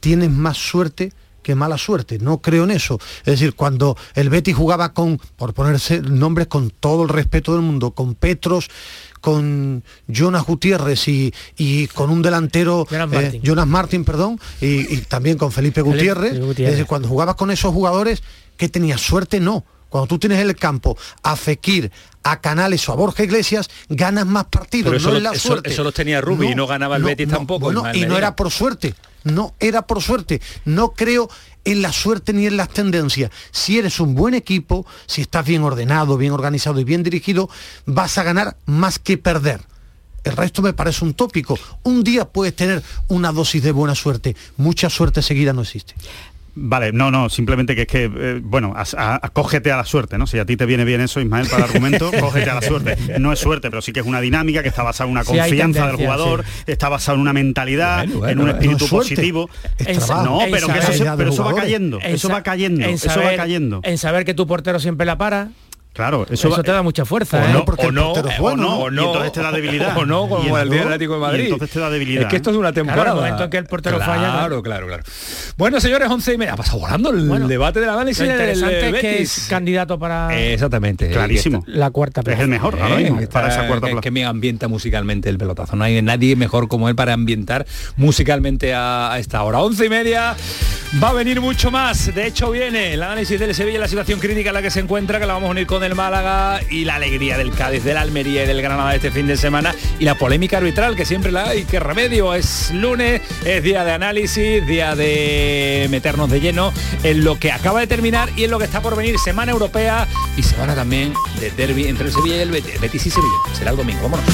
tienes más suerte que mala suerte. No creo en eso. Es decir, cuando el Betis jugaba con, por ponerse nombres con todo el respeto del mundo, con Petros, con Jonas Gutiérrez y, y con un delantero, Jonas eh. Jonas perdón, y, y también con Felipe Felipe Gutiérrez. Gutiérrez. Es decir, cuando jugabas con esos jugadores, que tenías suerte? No. Cuando tú tienes en el campo a Fekir, a Canales o a Borja Iglesias, ganas más partidos, Pero eso no lo- es la eso- suerte. eso los tenía Rubi y no ganaba el Betis tampoco, Bueno, y no era por suerte, no era por suerte. No creo en la suerte ni en las tendencias. Si eres un buen equipo, si estás bien ordenado, bien organizado y bien dirigido, vas a ganar más que perder. El resto me parece un tópico. Un día puedes tener una dosis de buena suerte. Mucha suerte seguida no existe. Vale, no, no, simplemente que es que, eh, bueno, a- a- cógete a la suerte, ¿no? Si a ti te viene bien eso, Ismael, para el argumento, (laughs) cógete a la suerte. No es suerte, pero sí que es una dinámica que está basada en una Sí, confianza del jugador, está basada en una mentalidad, Bueno, bueno, en un espíritu No es suerte, positivo. es trabajo. No, pero que eso, saber- se- pero eso va cayendo, En eso va cayendo, en eso va cayendo. En saber que tu portero siempre la para. Claro, eso, eso, te da mucha fuerza. o ¿eh? no, porque o no, es o bueno, no, ¿no? o no, y entonces te da debilidad. O no, como el día Atlético de y Madrid. entonces te da debilidad. Es que esto es una temporada. Claro, el momento en que el portero claro, falla, Claro, claro, claro. Bueno, señores, 11 y media. Ha pasado volando el Bueno, debate del análisis Lo del interesante es que Betis. es candidato para Exactamente. Clarísimo. la cuarta plaza. Es el mejor ahora Eh, mismo para esa cuarta que, plaza. que me ambienta musicalmente el pelotazo. No hay nadie mejor como él para ambientar musicalmente a, a esta hora. Once y media. Va a venir mucho más. De hecho, viene el análisis del Sevilla, la situación crítica en la que se encuentra, que la vamos a unir con el Málaga y la alegría del Cádiz, del Almería y del Granada este fin de semana y la polémica arbitral que siempre la hay. ¿Qué remedio? Es lunes, es día de análisis, día de meternos de lleno en lo que acaba de terminar y en lo que está por venir. Semana europea y semana también de derby entre el Sevilla y el Betis. Betis y Sevilla. Será el domingo. Vámonos.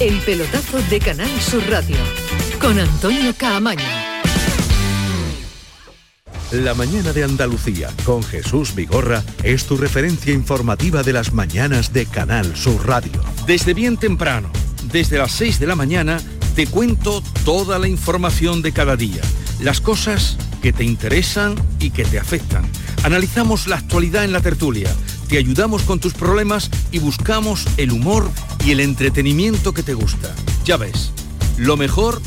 El pelotazo de Canal Sur Radio con Antonio Caamaño. La mañana de Andalucía con Jesús Vigorra es tu referencia informativa de las mañanas de Canal Sur Radio. Desde bien temprano, desde las 6 de la mañana, te cuento toda la información de cada día, las cosas que te interesan y que te afectan. Analizamos la actualidad en la tertulia, te ayudamos con tus problemas y buscamos el humor y el entretenimiento que te gusta. Ya ves, lo mejor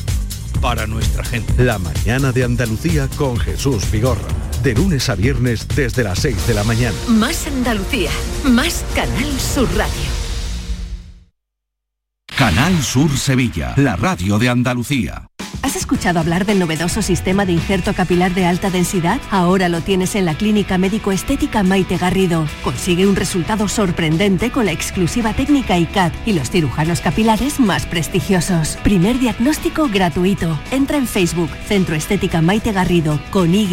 para nuestra gente. La mañana de Andalucía con Jesús Vigorra. De lunes a viernes desde las 6 de la mañana. Más Andalucía, más Canal Sur Radio. Canal Sur Sevilla, la radio de Andalucía. ¿Has escuchado hablar del novedoso sistema de injerto capilar de alta densidad? Ahora lo tienes en la Clínica Médico Estética Maite Garrido. Consigue un resultado sorprendente con la exclusiva técnica ICAT y los cirujanos capilares más prestigiosos. Primer diagnóstico gratuito. Entra en Facebook, Centro Estética Maite Garrido, con Y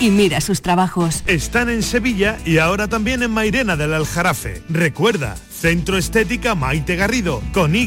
y mira sus trabajos. Están en Sevilla y ahora también en Mairena del Aljarafe. Recuerda, Centro Estética Maite Garrido, con Y.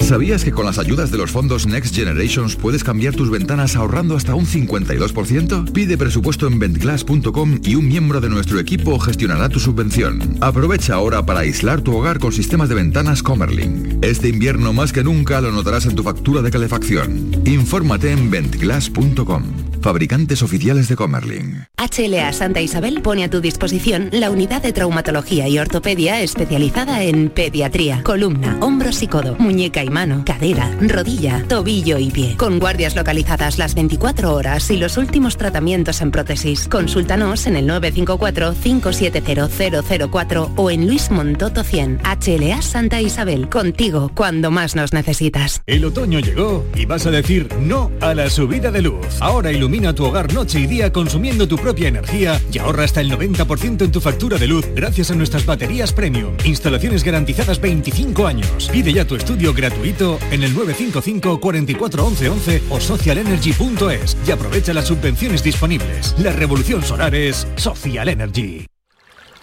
¿Sabías que con las ayudas de los fondos Next Generations puedes cambiar tus ventanas ahorrando hasta un 52%? Pide presupuesto en ventglass.com y un miembro de nuestro equipo gestionará tu subvención. Aprovecha ahora para aislar tu hogar con sistemas de ventanas Comerling. Este invierno más que nunca lo notarás en tu factura de calefacción. Infórmate en ventglass.com. Fabricantes oficiales de Comerling. HLA Santa Isabel pone a tu disposición la unidad de traumatología y ortopedia especializada en pediatría, columna, hombros y codo, muñeca y mano, cadera, rodilla, tobillo y pie. Con guardias localizadas las 24 horas y los últimos tratamientos en prótesis. Consúltanos en el 954-570004 o en Luis Montoto 100. HLA Santa Isabel, contigo cuando más nos necesitas. El otoño llegó y vas a decir no a la subida de luz. Ahora ilumina tu hogar noche y día consumiendo tu propia energía y ahorra hasta el 90% en tu factura de luz gracias a nuestras baterías premium. Instalaciones garantizadas 25 años. Pide ya tu estudio gratuito en el 955 44 11 11 o socialenergy.es y aprovecha las subvenciones disponibles. La revolución solar es Social Energy.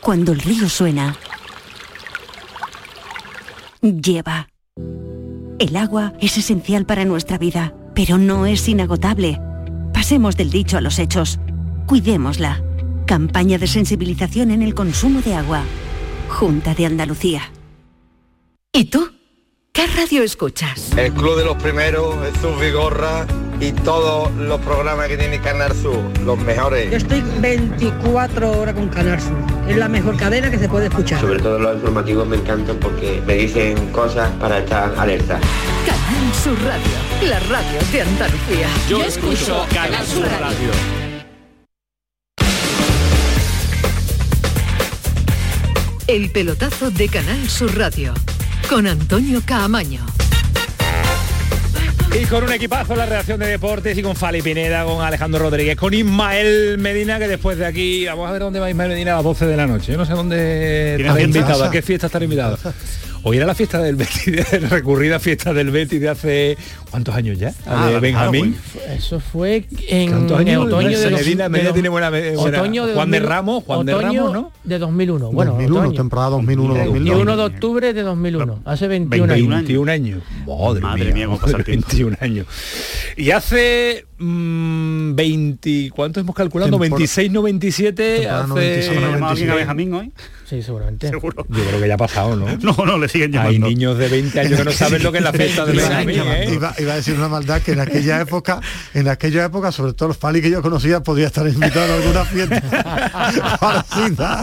Cuando el río suena, lleva. El agua es esencial para nuestra vida, pero no es inagotable. Pasemos del dicho a los hechos. Cuidémosla. Campaña de sensibilización en el consumo de agua. Junta de Andalucía. ¿Y tú? ¿Qué radio escuchas? El Club de los Primeros, Jesús Vigorra y todos los programas que tiene Canal Sur, los mejores. Yo estoy 24 horas con Canal Sur. Es la mejor cadena que se puede escuchar. Sobre todo los informativos me encantan porque me dicen cosas para estar alerta. Canal Sur Radio, la radio de Andalucía. Yo escucho Canal Sur Radio. El pelotazo de Canal Sur Radio con Antonio Caamaño. Y con un equipazo en la redacción de deportes y con Fali Pineda, con Alejandro Rodríguez, con Ismael Medina, que después de aquí, vamos a ver dónde va Ismael Medina a las 12 de la noche. Yo no sé dónde estará invitado, a qué fiesta estará invitado. (laughs) Hoy era la fiesta del Betis, (laughs) recurrida fiesta del Betis de hace ¿cuántos años ya? Ah, de Benjamín. Eso fue en, otoño de, Medina, dos- Medina de tiene buena, otoño de Juan de 2000 Ramos, Juan de Ramos, ¿no? De 2001. Bueno, 2001, otoño. temporada 2001-2002. 21 de octubre de 2001, hace 21 años. 21 años. Madre, Madre mía, mía, cómo pasa el tiempo. 21 años. Y hace mm, 20, ¿cuánto hemos calculado? Tempor- 26, 97, Temporada hace... 96, ¿Tenemos a alguien a 96. Benjamín hoy? Sí, seguramente. Seguro. Yo creo que ya ha pasado, ¿no? (laughs) No, no, le siguen Hay llamando. niños de 20 años que no saben lo que es la fiesta de Iba, Benjamín, ¿eh? iba- iba a decir una maldad que en aquella época, en aquella época, sobre todo los Fali que yo conocía, podía estar invitado a alguna fiesta (laughs) parecida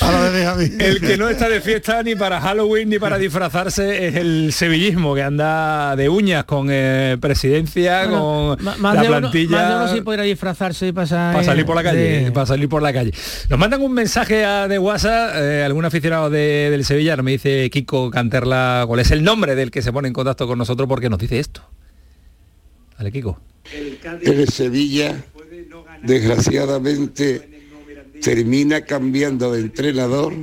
a la de Benjamín. El que no está de fiesta ni para Halloween ni para disfrazarse es el sevillismo que anda de uñas con eh, presidencia, Bueno, con más, la de uno, plantilla. más de uno sí podría disfrazarse y pasar para salir por la calle, de- para salir por la calle. Nos mandan un mensaje a- de WhatsApp, eh, algún aficionado de- del Sevilla, me dice Kiko Canterla, cuál es el nombre del que se pone en contacto con nosotros porque nos dice esto. Dale, Kiko. El Sevilla, desgraciadamente, termina cambiando de entrenador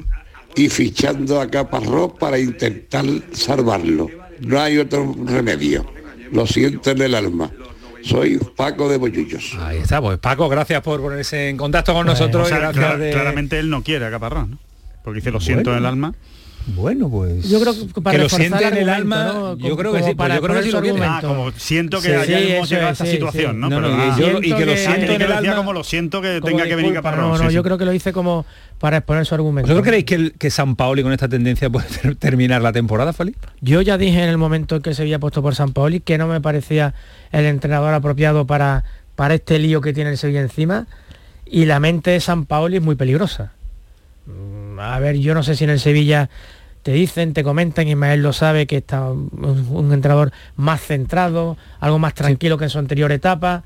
y fichando a Caparrós para intentar salvarlo. No hay otro remedio. Lo siento en el alma. Soy Paco de Bollullos. Ahí está, pues Paco, gracias por ponerse en contacto con nosotros O sea, y gracias clara- de- Claramente él no quiere a Caparrós, ¿no? Porque dice lo siento Bueno. en el alma. Bueno, pues. Yo creo que para que lo siente en el alma, ¿no? yo creo que sí, pues para yo creo que sí lo. Ah, argumento. como siento que Sí, llegado a esta sí, situación, sí. ¿no? No, Pero, no, ah, y, yo- y Siento que lo siento en que el alma. como lo siento que tenga que venir Caparrós. No, sí, no, sí. yo creo que lo hice como para exponer su argumento. ¿Vosotros creéis que, el, que San Paoli con esta tendencia puede ter- (laughs) terminar la temporada, Fali? Yo ya dije en el momento en que se había puesto por San Paoli que no me parecía el entrenador apropiado para, para este lío que tiene el Sevilla encima y la mente de San Paoli es muy peligrosa. Mm, A ver, yo no sé si en el Sevilla te dicen, te comentan, Ismael lo sabe, que está un, un entrenador más centrado, algo más tranquilo que en su anterior etapa.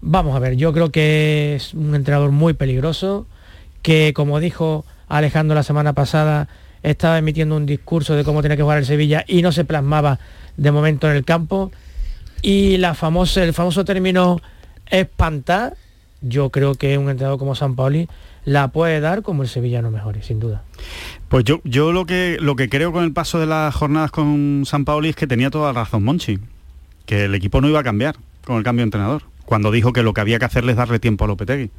Vamos a ver, yo creo que es un entrenador muy peligroso, que como dijo Alejandro la semana pasada, estaba emitiendo un discurso de cómo tiene que jugar el Sevilla y no se plasmaba de momento en el campo. Y la famosa, el famoso término espantar, yo creo que un entrenador como San Paoli la puede dar como el Sevilla no mejore, sin duda. Pues yo, yo lo que lo que creo con el paso de las jornadas con San Paoli es que tenía toda la razón Monchi, que el equipo no iba a cambiar con el cambio de entrenador, cuando dijo que lo que había que hacerle es darle tiempo a Lopetegui.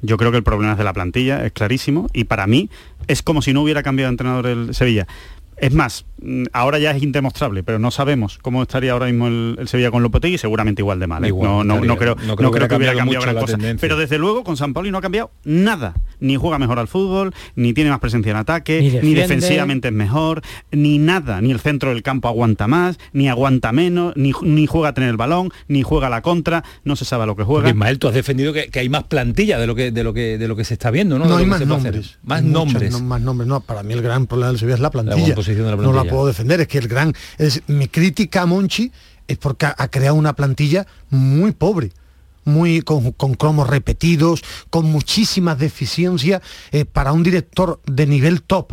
Yo creo que el problema es de la plantilla, es clarísimo, y para mí es como si no hubiera cambiado de entrenador el Sevilla. Es más, mm, ahora ya es indemostrable, pero no sabemos cómo estaría ahora mismo el, el Sevilla con Lopetegui, seguramente igual de mal. ¿eh? Igual no, no, no creo, No no creo que hubiera cambiado gran cosa. tendencia. Pero desde luego con San Pauli no ha cambiado nada. Ni juega mejor al fútbol, ni tiene más presencia en ataque, Ni defensivamente es mejor, ni nada. Ni el centro del campo aguanta más, ni aguanta menos, ni, ni juega a tener el balón, ni juega a la contra, no se sabe a lo que Porque juega. Ismael, tú has defendido que, que hay más plantilla de lo que de lo que de lo que se está viendo, ¿no? No, De hay más nombres. Más nombres. no- más nombres. No, para mí el gran problema del Sevilla es la plantilla. Composición de la No la puedo defender. Es que el gran. Es, mi crítica a Monchi es porque ha, ha creado una plantilla muy pobre. Muy con, con cromos repetidos, con muchísimas deficiencias eh, para un director de nivel top.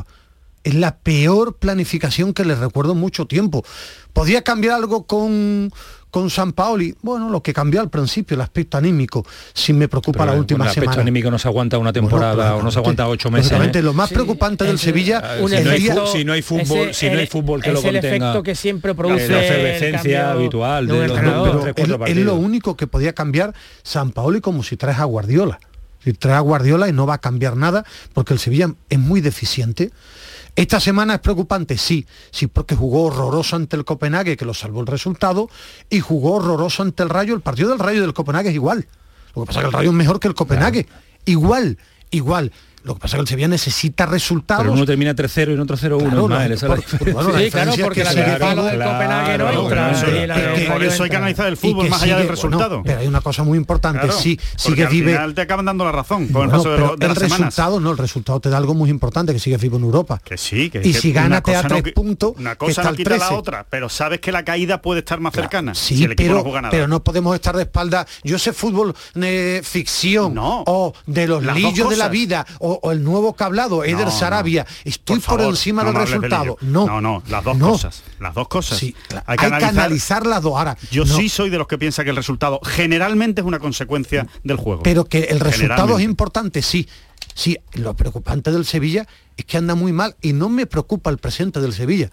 Es la peor planificación que le recuerdo mucho tiempo. ¿Podía cambiar algo con, con San Paoli? Bueno, lo que cambió al principio, el aspecto anímico. Si me preocupa Pero la última el aspecto semana. anímico no se aguanta una temporada o no se aguanta ocho meses. ¿eh? lo más preocupante del Sevilla un es si no hay el día- fu- si no hay fútbol, si no hay fútbol que es lo el contenga. efecto que siempre produce la el efervescencia habitual de de un los entrenador. dos, tres, es, es lo único que podía cambiar San Paoli como si traes a Guardiola. Si traes a Guardiola y no va a cambiar nada porque el Sevilla es muy deficiente. Esta semana es preocupante, sí, sí, porque jugó horroroso ante el Copenhague, que lo salvó el resultado, y jugó horroroso ante el Rayo. El partido del Rayo y del Copenhague es igual. Lo que pasa es que el Rayo es mejor que el Copenhague. Igual, igual. Lo que pasa es que el Sevilla necesita resultados. Pero uno termina 3-0 y en otro 0-1, Claro, Ismael, no, es por- bueno, la Sí, claro, es porque que la del Copenhague no entra. claro, y la del por eso hay que analizar el fútbol más allá del bueno, resultado. pero hay una cosa muy importante, sí, sigue al vive. final te acaban dando la razón con el Bueno, paso de, pero lo- de el las semanas. resultado no, el resultado te da algo muy importante, que sigue vivo en Europa. Que sí, que y si gana te da tres puntos, Una cosa no al quita 13. la otra, pero sabes que la caída puede estar más cercana. Sí, pero, no podemos estar de espalda. Yo sé fútbol eh, ficción o de los lillos de la vida o, o el nuevo cablado, Eder no. Sarabia. Estoy por, favor, encima no del de resultado. No, no, no, las dos cosas. Las dos cosas. Sí, claro. Hay que analizar las dos. Ahora, Yo sí soy de los que piensa que el resultado generalmente es una consecuencia del juego. Pero que el resultado es importante, sí. Sí, lo preocupante del Sevilla es que anda muy mal y no me preocupa el presente del Sevilla.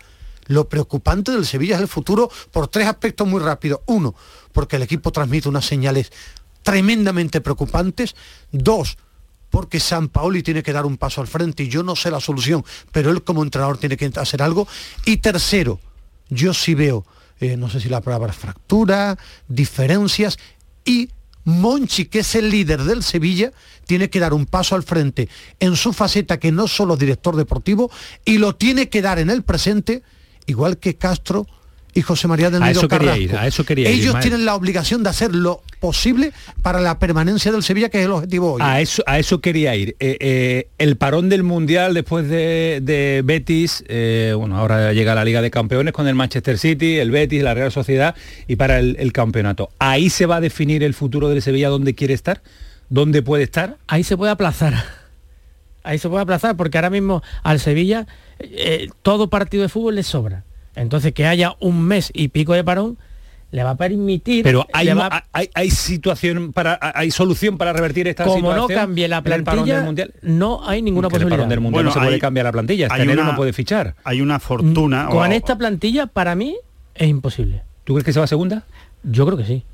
Lo preocupante del Sevilla es el futuro por tres aspectos muy rápidos. Uno, porque el equipo transmite unas señales tremendamente preocupantes. Dos, porque San Paoli tiene que dar un paso al frente y yo no sé la solución, pero él como entrenador tiene que hacer algo. Y tercero, yo sí veo, eh, no sé si la palabra fractura, diferencias y Monchi, que es el líder del Sevilla, tiene que dar un paso al frente en su faceta que no solo director deportivo y lo tiene que dar en el presente, igual que Castro y José María del A Nido eso quería Carrasco. ir, a eso quería ir, Ellos tienen la obligación de hacer lo posible para la permanencia del Sevilla, que es el objetivo hoy. A eso, a eso quería ir. Eh, eh, el parón del Mundial después de, de Betis, eh, bueno, ahora llega la Liga de Campeones con el Manchester City, el Betis, la Real Sociedad y para el, el campeonato. Ahí se va a definir el futuro del Sevilla, dónde quiere estar, dónde puede estar. Ahí se puede aplazar. Ahí se puede aplazar porque ahora mismo al Sevilla eh, todo partido de fútbol le sobra. Entonces que haya un mes y pico de parón le va a permitir Pero hay, va- hay, hay situación para hay solución para revertir esta como situación. no cambie la plantilla del Mundial. no hay ninguna el posibilidad parón del Mundial Bueno, no se puede cambiar la plantilla. Este hay enero una- no puede fichar. Hay una fortuna. o- con esta plantilla para mí es imposible ¿Tú crees que se va a segunda? yo creo que sí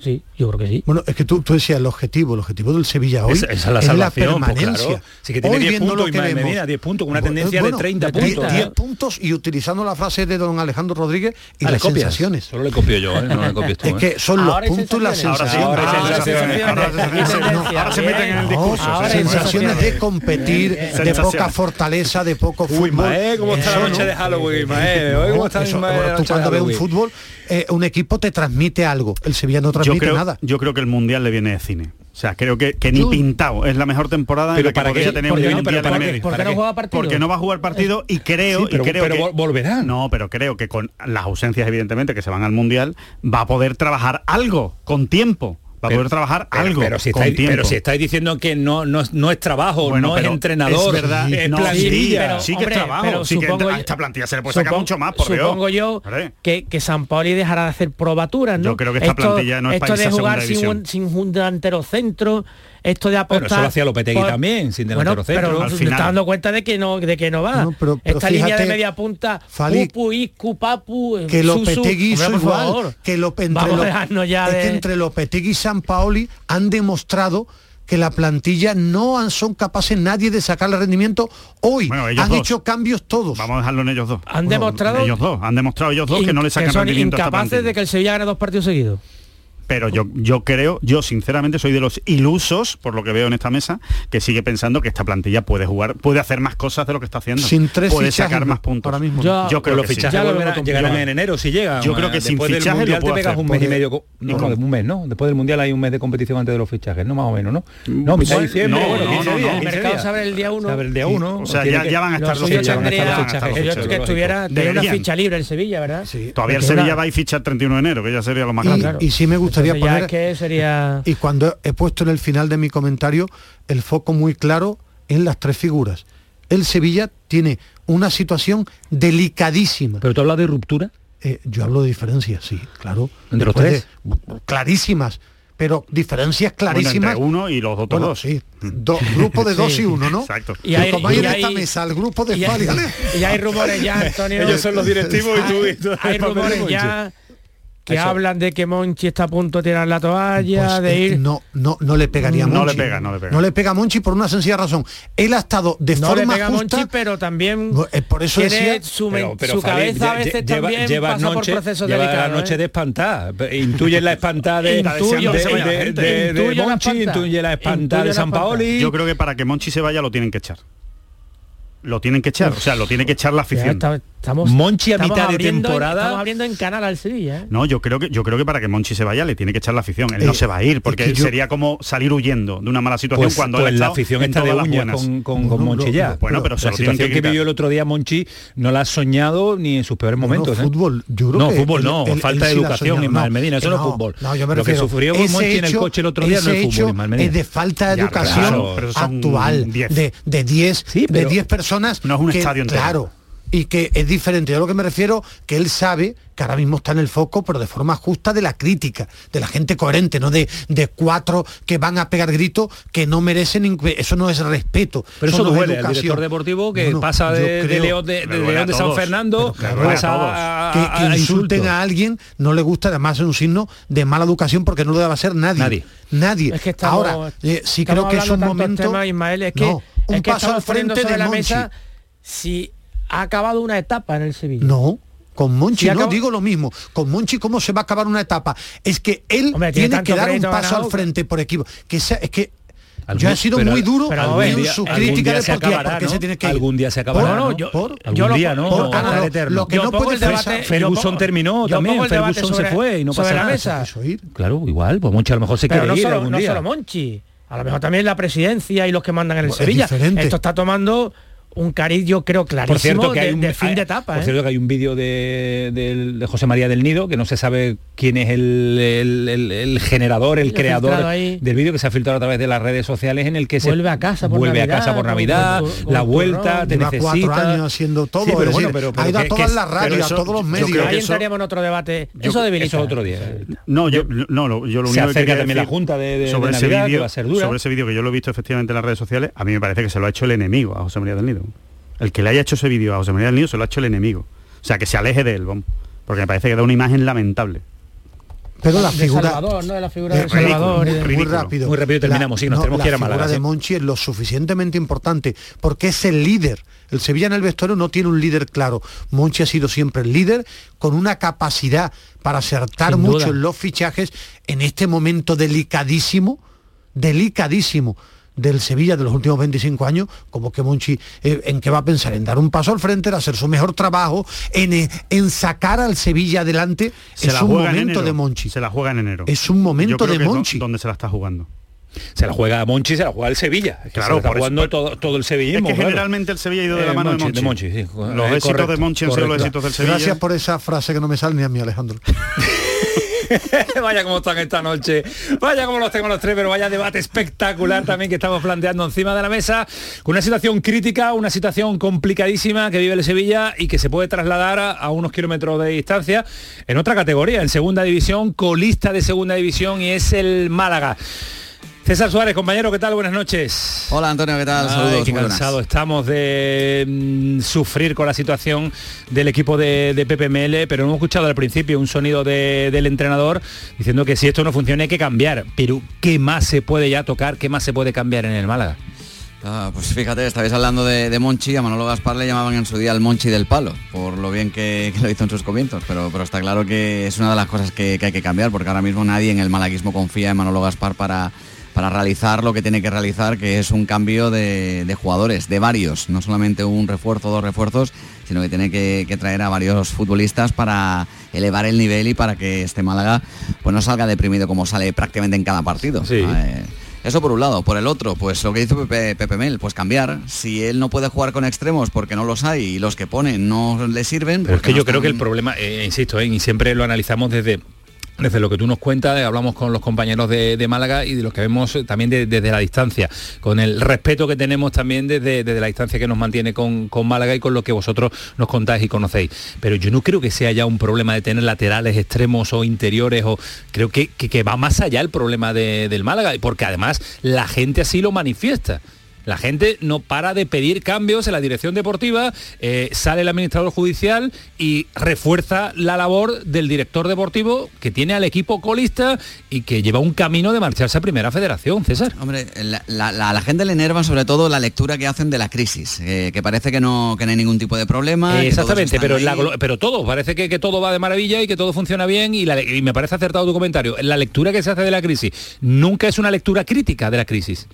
sí yo creo que sí Bueno, es que tú, tú decías el objetivo, el objetivo del Sevilla hoy Esa, esa es la salvación, pues, permanencia. claro. Sí que tiene Hoy 10 viendo puntos lo y vemos- 10 puntos, con una tendencia de 30 10 puntos. 10 puntos y utilizando la frase de don Alejandro Rodríguez y Ah, las copias. sensaciones. Solo le copio yo, ¿eh? no le copies tú. Es ¿eh? que son los Ahora hay puntos y las sensaciones. Ahora hay Ahora sensaciones. sensaciones. Ahora no, ahora se meten en el discurso. Sí, sí. sensaciones de competir, de poca fortaleza, de poco Uy, fútbol. ¿cómo está la noche ¿no? de Halloween, No, la bueno, tú cuando ves un fútbol, eh, un equipo te transmite algo. El Sevilla no yo transmite creo, nada. yo creo que el mundial le viene de cine. O sea, creo que, que ni Yo- pintado. Es la mejor temporada Pero en la que ¿para qué? podría tener un. Porque no va a jugar partido y creo, Sí, pero, y creo pero que vol- volverán. no, pero creo que con las ausencias evidentemente que se van al mundial va a poder trabajar algo con tiempo. Va a Pero- poder trabajar Pero, algo pero si con estáis, pero si estáis diciendo que no, no, no es trabajo, Bueno, no es entrenador, es verdad, es no, plantilla. pero- sí que hombre, es trabajo, pero sí que supongo a yo- esta plantilla se le puede sacar mucho más, por Dios. supongo yo que, que San Paoli dejará de hacer probaturas, ¿no? Yo creo que esta plantilla no es esto para de jugar sin un, sin un delantero centro, esto de apostar. Bueno, eso lo hacía Lopetegui por- también, sin Bueno, delantero centro. Pero Al se final. está dando cuenta de que no, de que no va. No, pero- pero Esta línea de media punta, Fali, Pupu, Iscu, Papu, eh, que Lopetegui hizo igual, favor. que lo, entre, Vamos Lo- a dejarnos ya es de... que entre Lopetegui y San Paoli han demostrado que la plantilla no han- son capaces nadie de sacarle rendimiento hoy. Bueno, han dos. hecho cambios todos. Vamos a dejarlo en ellos dos. Han demostrado Ellos dos, han demostrado ellos dos que no le sacan son rendimiento a esta incapaces de que el Sevilla gane dos partidos seguidos. Pero yo, yo creo, yo sinceramente soy de los ilusos, por lo que veo en esta mesa, que sigue pensando que esta plantilla puede jugar, puede hacer más cosas de lo que está haciendo. Sin tres puede fichajes sacar más puntos. ahora mismo. Yo- Yo creo los que sí. fichajes volverán- veo llegarán en enero si llegan. Yo creo que sin Después del fichajes lo mundial te puedo pegas hacer. un mes y medio. No, no, un mes, ¿no? Después del mundial hay un mes de competición antes de los fichajes, ¿no? Más o menos, ¿no? No, mitad de diciembre, no, bueno, no, 15 no, días. no. El 15 mercado se abre el día uno. Se abre el día uno. O sea, ya, que- ya van a estar Lo los fichajes, que estuviera tenía una ficha libre el Sevilla, ¿verdad? Sí. Todavía el Sevilla va a ir ficha el 31 de enero, que ya sería lo más grande. y sí me gustaría Entonces ya poner es que sería y cuando he puesto en el final de mi comentario el foco muy claro en las tres figuras. El Sevilla tiene una situación delicadísima. Pero tú hablas de ruptura. Eh, yo hablo de diferencias, sí, claro. ¿Entre los Después de- clarísimas, pero diferencias Bueno, clarísimas. entre uno y los otros Bueno, dos. sí, do- grupo de (laughs) dos Sí. y uno, ¿no? Exacto. Y hay- como hay y en hay- esta mesa, el grupo de y (laughs) y hay rumores ya, Antonio. Ellos son los directivos y tú- y tú- Hay rumores (laughs) ya que Eso. hablan de que Monchi está a punto de tirar la toalla, Pues, de eh, ir. No, no, no le pegaría a No Monchi. le pega, no le pega. No le pega a Monchi por una sencilla razón. Él ha estado de no le forma pega a justa. Monchi, pero también No, eh, por eso tiene decía- su, Pero, pero su Fali, cabeza a veces lleva- también llevas pasa por noche- procesos llevas delicados. la noche ¿eh? de espantada. Intuye la espantada de, la Monchi, intuye la espantada de San. Paoli. Yo creo que para que Monchi se vaya lo tienen que echar. Lo tienen que echar, o sea, lo tiene que echar la Ya afición. Estamos, Monchi a estamos mitad de abriendo- temporada. Estamos abriendo en canal al Sevilla. ¿eh? No, yo creo que yo creo que para que Monchi se vaya le tiene que echar la afición. Él no Eh, se va a ir porque es que yo- sería como salir huyendo de una mala situación Pues, cuando pues él la afición en está de buenas. con, con, con No, Monchi no, ya. no, Bueno, pero se la situación que vivió el otro día Monchi no la ha soñado ni en sus peores momentos. No, ¿eh? fútbol, yo creo no, que fútbol no, él- falta él de educación. Ismael Medina, eso no es fútbol. No, yo me Lo que refiero, sufrió Monchi en el coche el otro día no es fútbol, es de falta de educación pero actual 10. de de 10 Sí, de pero- 10 personas No es un estadio entero. claro y que es diferente. Yo a lo que me refiero que él sabe que ahora mismo está en el foco, pero de forma justa de la crítica, de la gente coherente, no de, de cuatro que van a pegar gritos que no merecen, eso no es respeto. Pero eso, no es duele educación. director deportivo que pasa de, de León de, León de San todos. Fernando Pero claro, pasa a todos. a- a- que, que a insulten a alguien no le gusta, además es un signo de mala educación porque no lo debe hacer nadie. Nadie. Nadie. Es que estamos- Ahora, eh, sí creo que es un momento... Ismael, es que, No, un es que paso al frente de la Monchi. mesa si ha acabado una etapa en el Sevilla. No, con Monchi Si no digo lo mismo. Con Monchi cómo se va a acabar una etapa. Es que él Hombre, tiene que dar un paso ganado al frente por equipo. Que sea- es que Algún- yo he sido pero muy duro pero en algún día- su crítica deportiva porque ¿no? se tiene que ir. Algún día se acabará, Por- ¿no? por- Yo- algún día, ¿no? por- No ah, eterno. Lo que Yo no puede el debate- Ferguson pongo- terminó también, Ferguson sobre- se fue y no sobre pasa la nada. mesa. Claro, igual, pues Monchi a lo mejor se Pero quiere no ir solo, algún no día. solo Monchi, a lo mejor también la presidencia y los que mandan en el Bueno, Sevilla. Esto está tomando un cariz, yo creo, clarísimo Por cierto, que hay de, un, de fin de etapa. Por ¿eh? cierto, que hay un vídeo de, José María del Nido, que no se sabe quién es el, el- el- el generador, el creador del vídeo que se ha filtrado a través de las redes sociales en el que Vuelve se a casa por vuelve Navidad, a casa por Navidad, con- con la el vuelta, te necesita. cuatro años haciendo todo, Sí, pero bueno, pero, pero ha ido a que- todas que- las radios, a todos los yo medios. creo que Ahí entraríamos en otro debate. yo- eso debilita. eso otro día. No, yo, no, lo- yo lo Se único que acerca quería también la Junta de- de- sobre de ese que vídeo, va a ser dura. sobre ese vídeo que yo lo he visto efectivamente en las redes sociales, a mí me parece que se lo ha hecho el enemigo a José María del Nido. El que le haya hecho ese vídeo a José María del Nido se lo ha hecho el enemigo. O sea, que se aleje de él, vamos. Porque me parece que da una imagen lamentable. Pero la De figura... Salvador, ¿no? De la figura Eh, de Salvador. y muy, de- muy rápido. Muy rápido terminamos, sí, nos tenemos que ir a La Málaga, figura de. Monchi es lo suficientemente importante porque es el líder. El Sevilla en el vestuario no tiene un líder claro. Monchi ha sido siempre el líder con una capacidad para acertar Sin mucho duda. en los fichajes en este momento delicadísimo, delicadísimo del Sevilla de los últimos 25 años, como que Monchi, eh, ¿en qué va a pensar? En dar un paso al frente, en hacer su mejor trabajo, en, eh, en sacar al Sevilla adelante. Se es la un juega en momento enero. de Monchi. Se la juega en enero. Es un Yo momento creo de es Monchi. donde se la está jugando. Se la juega a Monchi, se la juega el Sevilla. Es que Claro, se la está por jugando todo, todo el Es que claro. generalmente el Sevilla ha ido de la Eh, mano Monchi, de Monchi. sí. Los Eh, éxitos correcto, de Monchi han sido los éxitos del Sevilla. Gracias por esa frase que no me sale ni a mí, Alejandro. (laughs) (laughs) vaya como están esta noche, vaya como los tengo los tres, pero vaya debate espectacular también que estamos planteando encima de la mesa, con una situación crítica, una situación complicadísima que vive el Sevilla y que se puede trasladar a, a unos kilómetros de distancia en otra categoría, en segunda división, colista de segunda división y es el Málaga. César Suárez, compañero, ¿qué tal? Buenas noches. Hola Antonio, ¿qué tal? Ay, Saludos. qué cansado estamos de mm, sufrir con la situación del equipo de, de Pepe Mele, pero hemos escuchado al principio un sonido de- del entrenador diciendo que si esto no funciona hay que cambiar. Pero ¿qué más se puede ya tocar? ¿Qué más se puede cambiar en el Málaga? Ah, pues fíjate, estabais hablando de, de Monchi, a Manolo Gaspar le llamaban en su día el Monchi del palo, por lo bien que, que lo hizo en sus comienzos, pero, pero está claro que es una de las cosas que, que hay que cambiar, porque ahora mismo nadie en el malaguismo confía en Manolo Gaspar para, para realizar lo que tiene que realizar, que es un cambio de, de jugadores, de varios, no solamente un refuerzo, dos refuerzos, sino que tiene que, que traer a varios futbolistas para elevar el nivel y para que este Málaga pues no salga deprimido como sale prácticamente en cada partido. Eh, eso por un lado. Por el otro, pues lo que dice Pepe, Pepe Mel, pues cambiar. Si él no puede jugar con extremos porque no los hay y los que pone no le sirven. Pero es que no yo creo que el problema, eh, insisto, eh, y siempre lo analizamos desde desde lo que tú nos cuentas, eh, hablamos con los compañeros de, Málaga y de lo que vemos eh, también de- desde la distancia, con el respeto que tenemos también desde, la distancia que nos mantiene con, Málaga y con lo que vosotros nos contáis y conocéis. Pero yo no creo que sea ya un problema de tener laterales extremos o interiores, o creo que, que- que va más allá el problema de- del Málaga, porque además la gente así lo manifiesta. La gente no para de pedir cambios en la dirección deportiva, eh, sale el administrador judicial y refuerza la labor del director deportivo que tiene al equipo colista y que lleva un camino de marcharse a Primera Federación, César. Hombre, la, la- la- a la gente le enerva sobre todo la lectura que hacen de la crisis, eh, que parece que no, que no hay ningún tipo de problema. Exactamente, pero, la pero todo, parece que, que todo va de maravilla y que todo funciona bien y, y me parece acertado tu comentario. La lectura que se hace de la crisis nunca es una lectura crítica de la crisis.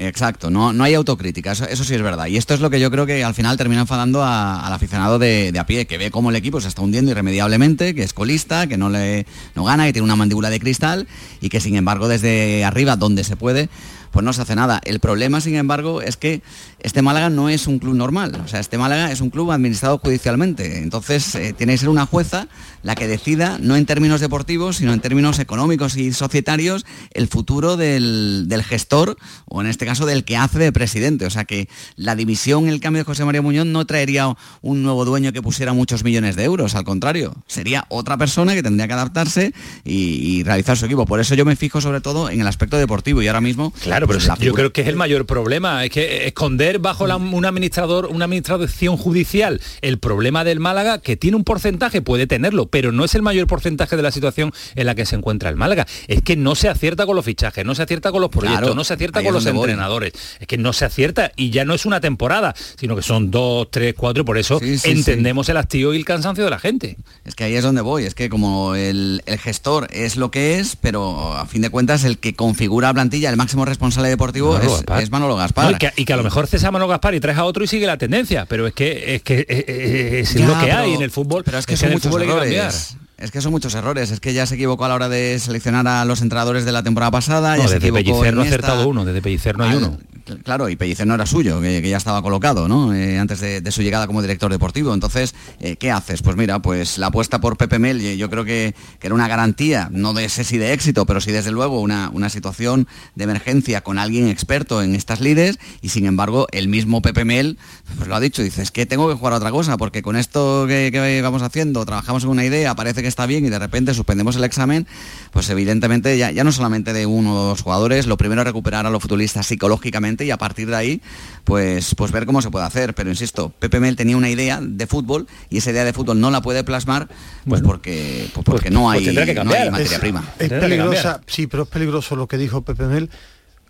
Exacto, no, no hay autocrítica, eso, eso sí es verdad. Y esto es lo que yo creo que al final termina enfadando al aficionado de, de a pie, que ve cómo el equipo se está hundiendo irremediablemente, que es colista, que no le no gana, que tiene una mandíbula de cristal y que sin embargo desde arriba, donde se puede, pues no se hace nada. El problema, sin embargo, es que este Málaga no es un club normal. O sea, este Málaga es un club administrado judicialmente. Entonces, eh, tiene que ser una jueza la que decida, no en términos deportivos, sino en términos económicos y societarios, el futuro del, del gestor, o en este caso del que hace de presidente. O sea que la división, el cambio de José María Muñoz no traería un nuevo dueño que pusiera muchos millones de euros, al contrario, sería otra persona que tendría que adaptarse y, y realizar su equipo. Por eso yo me fijo sobre todo en el aspecto deportivo y ahora mismo... Claro, pero pues, la yo creo que es el mayor problema, es que esconder bajo la- un administrador, una administración judicial el problema del Málaga, que tiene un porcentaje, puede tenerlo, pero no es el mayor porcentaje de la situación en la que se encuentra el Málaga. Es que no se acierta con los fichajes, no se acierta con los proyectos, Claro, no se acierta con los voy. entrenadores. Es que no se acierta y ya no es una temporada, sino que son dos, tres, cuatro, y por eso Sí, sí, entendemos el hastío y el cansancio de la gente. Es que ahí es donde voy, es que como el, el gestor es lo que es, pero a fin de cuentas el que configura la plantilla, el máximo responsable deportivo Manolo es, es Manolo No, Gaspar. y, que, y que a lo mejor cesa a Manolo Gaspar y traes a otro y sigue la tendencia, pero es que es que eh, eh, es Ya, lo que pero- hay en el fútbol. Pero es que en son el muchos fútbol hay que cambiar. errores. Es que son muchos errores. Es que ya se equivocó a la hora de seleccionar a los entrenadores de la temporada pasada. No, ya se desde equivocó Pellicer no ha acertado uno, desde Pellicer no hay Al- uno. Claro, y Pellicer no era suyo, que, ya estaba colocado, ¿no? Eh, antes de, su llegada como director deportivo. Entonces, eh, ¿qué haces? Pues mira, pues la apuesta por Pepe Mel, yo creo que, que era una garantía, no de sé si de éxito, pero sí desde luego una, una situación de emergencia con alguien experto en estas lides, y sin embargo, el mismo Pepe Mel, pues lo ha dicho, dice, es que tengo que jugar a otra cosa, porque con esto que, que vamos haciendo, trabajamos en una idea, parece que está bien, y de repente suspendemos el examen, pues evidentemente ya, ya no solamente de uno o dos jugadores, lo primero es recuperar a los futbolistas psicológicamente y a partir de ahí, pues, pues ver cómo se puede hacer. Pero insisto, Pepe Mel tenía una idea de fútbol y esa idea de fútbol no la puede plasmar pues porque, pues porque no, hay, tendrá que no cambiar. hay materia Es- prima. Es peligrosa, sí, pero es peligroso lo que dijo Pepe Mel.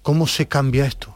¿Cómo se cambia esto?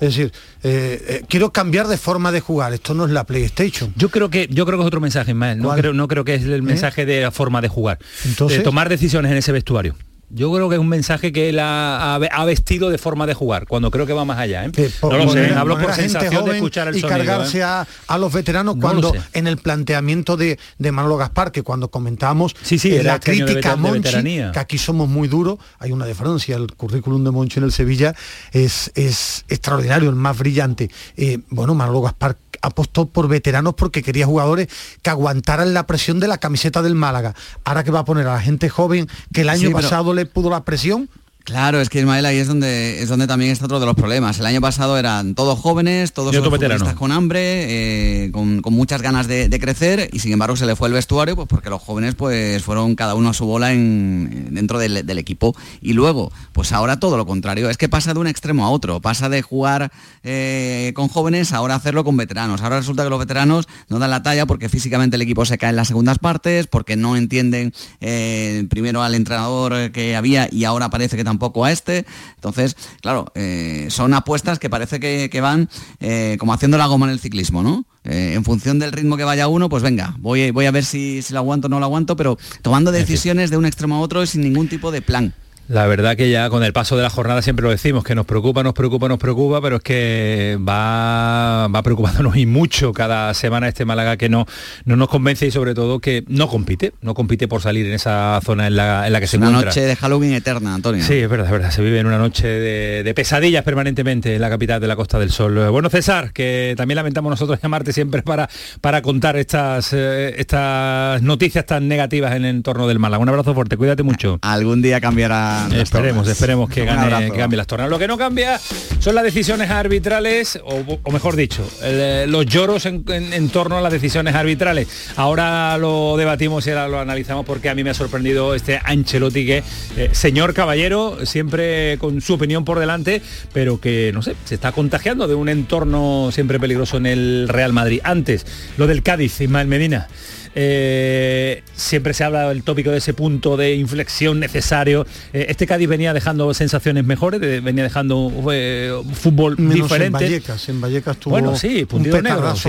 Es decir, eh, eh, quiero cambiar de forma de jugar. Esto no es la PlayStation. Yo creo que yo creo que es otro mensaje más. No creo, no creo que es el mensaje de la forma de jugar. Entonces- de tomar decisiones en ese vestuario. Yo creo que es un mensaje que él ha, vestido de forma de jugar, cuando creo que va más allá. ¿eh? por- no lo sé, hablo por sensación de escuchar el y sonido. cargarse ¿eh? a, a los veteranos No cuando lo en el planteamiento de, de Manolo Gaspar, que cuando comentábamos Sí, sí, en era la este crítica a de Monchi, que aquí somos muy duros, hay una diferencia, el currículum de Monchi en el Sevilla es, es extraordinario, el más brillante. Eh, bueno, Manolo Gaspar apostó por veteranos porque quería jugadores que aguantaran la presión de la camiseta del Málaga. Ahora que va a poner a la gente joven que el año Sí, pero- pasado le pudo la presión, Claro, es que Ismael ahí es donde es donde también está otro de los problemas. El año pasado eran todos jóvenes, todos futbolistas con hambre, eh, con, con muchas ganas de, de crecer y sin embargo se le fue el vestuario pues porque los jóvenes pues fueron cada uno a su bola en, dentro del, del equipo. Y luego, pues ahora todo lo contrario, es que pasa de un extremo a otro, pasa de jugar eh, con jóvenes ahora hacerlo con veteranos. Ahora resulta que los veteranos no dan la talla porque físicamente el equipo se cae en las segundas partes, porque no entienden eh, primero al entrenador que había y ahora parece que tampoco a este. Entonces, claro, eh, son apuestas que parece que, que van eh, como haciendo la goma en el ciclismo, ¿no? Eh, en función del ritmo que vaya uno, pues venga, voy, voy a ver si, si lo aguanto o no lo aguanto, pero tomando decisiones de un extremo a otro sin ningún tipo de plan. La verdad que ya con el paso de la jornada siempre lo decimos, que nos preocupa, nos preocupa, nos preocupa, pero es que va, va preocupándonos y mucho cada semana este Málaga que no, no nos convence y sobre todo que no compite, no compite por salir en esa zona en la, en la que se Una encuentra. noche de Halloween eterna, Antonio. Sí, es verdad, es verdad. Se vive en una noche de, de pesadillas permanentemente en la capital de la Costa del Sol. Eh, Bueno, César, que también lamentamos nosotros (laughs) llamarte siempre para, para contar estas, eh, estas noticias tan negativas en el entorno del Málaga. Un abrazo fuerte, cuídate mucho. Algún día cambiará. Esperemos, esperemos que gane, cambie las tornas. Lo que no cambia son las decisiones arbitrales, o, o mejor dicho, el, eh, los lloros en, en- en torno a las decisiones arbitrales. Ahora lo debatimos y ahora lo analizamos porque a mí me ha sorprendido este Ancelotti que, eh, señor caballero, siempre con su opinión por delante, pero que, no sé, se está contagiando de un entorno siempre peligroso en el Real Madrid. Antes, lo del Cádiz, Ismael Medina. Eh, siempre se habla del tópico de ese punto de inflexión necesario. Eh, este Cádiz venía dejando sensaciones mejores, de- venía dejando eh, fútbol menos en diferente. Vallecas. En Vallecas tuvo Bueno, sí, un puntido negro, petardazo sí,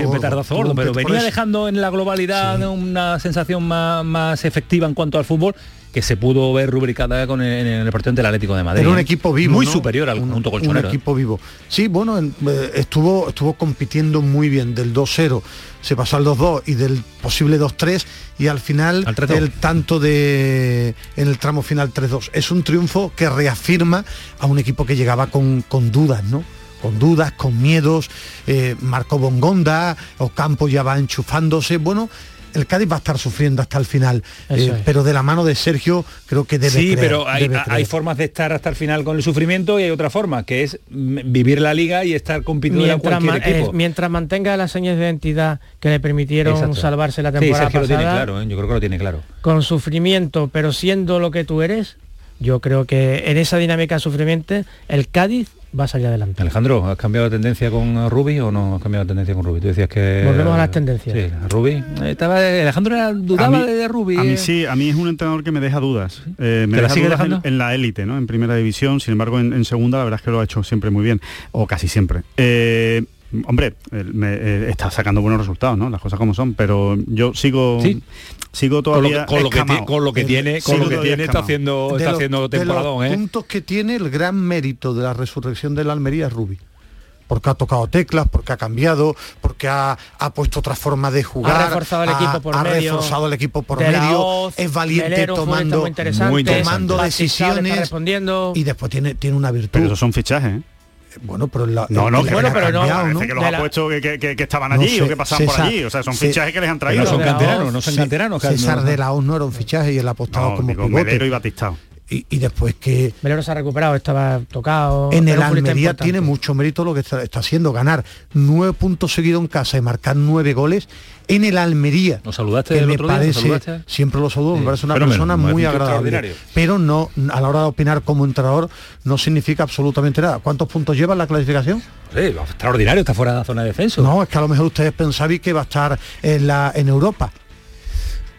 un gordo, pero venía dejando en la globalidad una sensación más, más efectiva en cuanto al fútbol que se pudo ver rubricada con el, en el partido ante el Atlético de Madrid. Era un ¿eh? equipo vivo. Muy ¿no? superior al Un- conjunto Un colchonero. ¿eh? equipo vivo. Sí, bueno, en- eh, estuvo, estuvo compitiendo muy bien del 2-0, se pasó al 2-2 y del posible 2-3 y al final Al 3-2. el tanto de en el tramo final 3-2. Es un triunfo que reafirma a un equipo que llegaba con, con dudas, ¿no? con dudas, con miedos, eh, Marco Bongonda, Ocampo ya va enchufándose, bueno, el Cádiz va a estar sufriendo hasta el final, eh, pero de la mano de Sergio creo que debe sí, creer, pero hay, debe hay creer. formas de estar hasta el final con el sufrimiento y hay otra forma, que es vivir la liga y estar compitiendo en mientras, cualquier ma- equipo. eh, mientras mantenga las señas de identidad que le permitieron Exacto. salvarse la Sí, temporada Sergio lo tiene pasada, claro, ¿eh? yo creo que lo tiene claro. con sufrimiento, pero siendo lo que tú eres, yo creo que en esa dinámica de sufrimiento el Cádiz va a salir adelante. Alejandro, ¿has cambiado de tendencia con Rubi o no has cambiado de tendencia con Rubi? Tú decías que... Volvemos a las tendencias. Sí, Rubi. Estaba, Alejandro dudaba mí, de, Rubi. A mí sí, a mí es un entrenador que me deja dudas. Eh, me ¿Te la deja sigue dudas en, dejando? en la élite, ¿no? En primera división, sin embargo, en, en segunda la verdad es que lo ha hecho siempre muy bien, o casi siempre. Eh, hombre, me, eh, está sacando buenos resultados, ¿no? Las cosas como son, pero yo sigo, Sí. Sigo con lo, todavía con lo que escamado. tie- con lo que tiene, con lo que tiene está haciendo, de está los- haciendo de los temporadón, ¿eh? puntos que tiene el gran mérito de la resurrección de la Almería es Rubi porque ha tocado teclas, porque ha cambiado, porque ha, ha puesto otra forma de jugar, Ha reforzado el ha- equipo por ha medio. reforzado el equipo por De la medio, Hoz, es valiente Melero, tomando, muy interesante. Muy interesante. tomando decisiones respondiendo. y después tiene, tiene una virtud. Pero esos son fichajes, ¿eh? Bueno, pero la, No, el no, que bueno, pero no, cambiado, que los ha puesto que, que- que- que estaban No allí sé, o que pasaban por allí. O sea, son fichajes que les han traído. no son canteranos, no son canteranos. César no- de la Hoz no era un fichaje y él ha apostado No, como digo, pivote. Y Batistao. Y, y después que Melero se ha recuperado, estaba tocado. en el Almería tiene mucho mérito lo que está, está haciendo, ganar nueve puntos seguidos en casa y marcar nueve goles en el Almería. ¿Nos saludaste que el me otro día? ¿Nos parece, saludaste? siempre lo saludo, me Sí, parece una persona me muy agradable. Pero no, a la hora de opinar como entrenador, no significa absolutamente nada. ¿Cuántos puntos lleva en la clasificación? Sí, extraordinario, está fuera de la zona de descenso. No, es que a lo mejor ustedes pensabais que va a estar en la en Europa.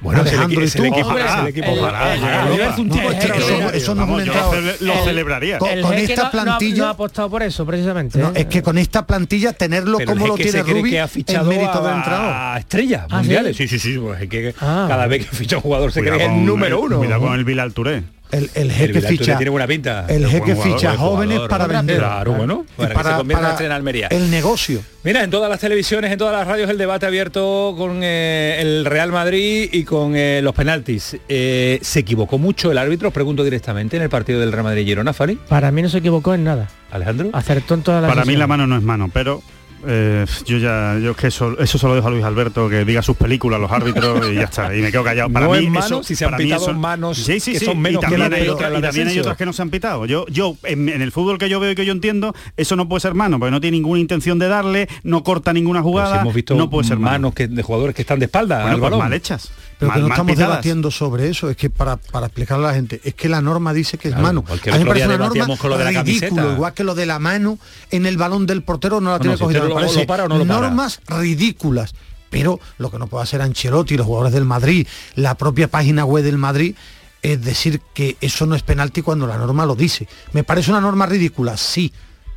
Bueno, es el Alejandro, equi- ¿y es el equipo- Hombre, es el equipo el- para- que eso, no es lo cele- lo El- celebraría. Con- esta no- no ha- plantilla- no ha apostado por eso, precisamente. ¿eh? es que con esta plantilla tenerlo como lo tiene que ha es fichado mérito del a, estrellas ¿Ah, mundiales. sí? Sí, sí, pues es que Ah. cada vez que ficha un jugador se cree el con número uno. Cuidado con el Bilal Touré. El, el jeque ficha tiene buena pinta. el jeque jugador, ficha jóvenes jugador. para vender Claro, bueno, para que se convierta para en Almería. el negocio Mira, en todas las televisiones, en todas las radios, el debate abierto con eh, el Real Madrid y con eh, los penaltis. Eh, ¿Se equivocó mucho el árbitro? Os pregunto directamente en el partido del Real Madrid-Girona, Fari. Para mí no se equivocó en nada. Alejandro. Acertó en todas las Para mí la mano no es mano, pero eh, yo ya, yo es que eso, eso se lo dejo a Luis Alberto, que diga sus películas, los árbitros y ya está. Y me quedo callado. Para No mí es mano eso- si se han pitado eso- manos sí, sí, que sí, son menos y también, que hay, y también hay otras que no se han pitado. Yo, yo en, en el fútbol que yo veo y que yo entiendo, eso no puede ser mano, porque no tiene ninguna intención de darle, no corta ninguna si jugada, hemos visto no puede ser mano. manos que, de jugadores que están de espalda Bueno, al pues balón. mal hechas. Pero mal, que no mal estamos pitadas. debatiendo sobre eso es que para, para explicarle a la gente es que la norma dice que es Claro, mano a mí me parece una norma debatíamos con lo de la ridículo camiseta. igual que lo de la mano en el balón del portero no la tiene no, si cogida lo- parece lo para o no lo para. normas ridículas pero lo que no puede hacer Ancelotti los jugadores del Madrid la propia página web del Madrid es decir que eso no es penalti cuando la norma lo dice me parece una norma ridícula sí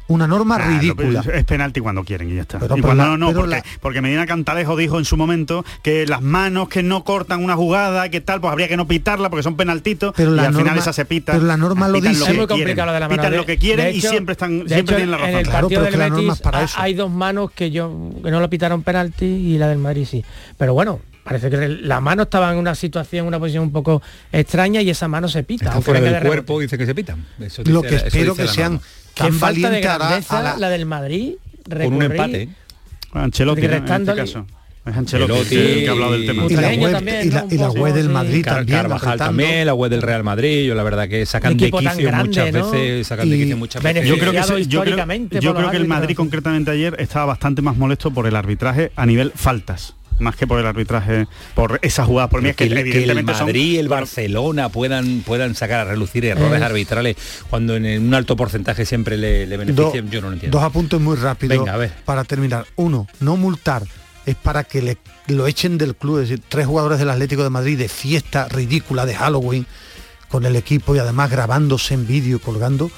una norma Ah, lo- ridícula Es penalti cuando quieren y ya está. Pero- y cuando no, no, pero porque, la- porque Medina Cantalejo dijo en su momento que las manos que no cortan una jugada, que tal, pues habría que no pitarla porque son penaltitos Pero y la al final esa se pita. pero la norma lo dice. que Es muy quieren, complicado lo de la mano. Pitan De- lo que quieren de y siempre están siempre hecho, tienen la razón. En el Claro, partido del Betis es para ha- eso. hay dos manos que yo que no lo pitaron penalti y la del Madrid sí. Pero bueno, parece que la mano estaba en una situación, en una posición un poco extraña y esa mano se pita. Está fuera del de cuerpo, dice que se pitan. Eso lo que espero dice que sean. Qué tan falta de valientes a la- grandeza la... la- del Madrid. Con un recurrir- empate. Ancelotti Porque ¿no? en este caso. Es Ancelotti Ancelotti el que ha hablado del tema. y la web, también, y la, ¿no? y la web del Madrid. Car- también Carvajal también, la web del Real Madrid, yo la verdad que sacan de quicio muchas ¿no? veces, sacan de quicio muchas veces. Yo creo que, se- yo creo, yo creo que el Madrid concretamente ayer estaba bastante más molesto por el arbitraje a nivel faltas más que por el arbitraje por esa jugada por mí es que, el- que el Madrid y el Barcelona puedan puedan sacar a relucir errores Eh. arbitrales cuando en un alto porcentaje siempre le, le Do- benefician, yo no lo entiendo. Dos apuntes muy rápidos Venga, a ver. para terminar. Uno, no multar es para que le, lo echen del club. Es decir, tres jugadores del Atlético de Madrid de fiesta ridícula de Halloween con el equipo y además grabándose en vídeo y colgando.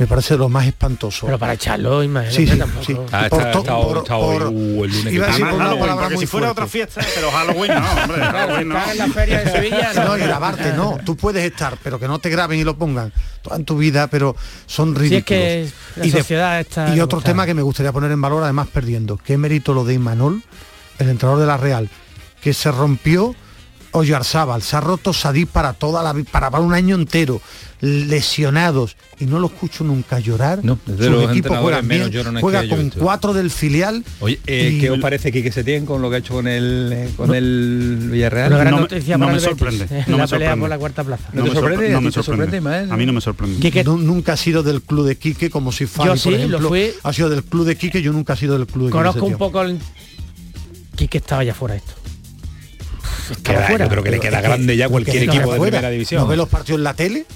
Me parece lo más espantoso. Pero para echarlo, imagínate, Sí, sí, tampoco. sí. Ah, Por está- to- está- por- está hoy, por- uh, el lunes que iba a decir Además, por una Halloween, palabra porque muy si fuera fuerte. otra fiesta, pero Halloween no, hombre. Halloween no. En la feria de Sevilla, (laughs) No, y grabarte, no. Tú puedes estar, pero que no te graben y lo pongan toda en tu vida, pero son Si es ridículos. que la Y de- sociedad está... Y otro tema que me gustaría poner en valor, además perdiendo, qué mérito lo de Imanol, el entrenador de la Real, que se rompió Oyarzábal, se ha roto Sadí para toda la para, para un año entero, lesionados, y no lo escucho nunca llorar. No, desde Sus los equipos juegan menos bien, llorones juega con cuatro del filial. Oye, eh, y- ¿qué os parece Quique Setién con lo que ha hecho con el eh, con el Villarreal? Una gran No me- noticia no para me el sorprende, eh, no la me pelea sorprende. por la cuarta plaza. ¿No te sorprende? No ¿A ti me sorprende? A mí no me sorprende. Quique- nunca ha sido del club de Quique como si Fabi, Yo por sí, lo ejemplo, fui. ha sido del club de Quique, yo nunca he sido del club de Quique Conozco un poco el... Quique estaba ya fuera esto. Queda- fuera. yo creo que le queda que- grande ya cualquier equipo de fuera. primera división. ¿No ve los partidos en la tele?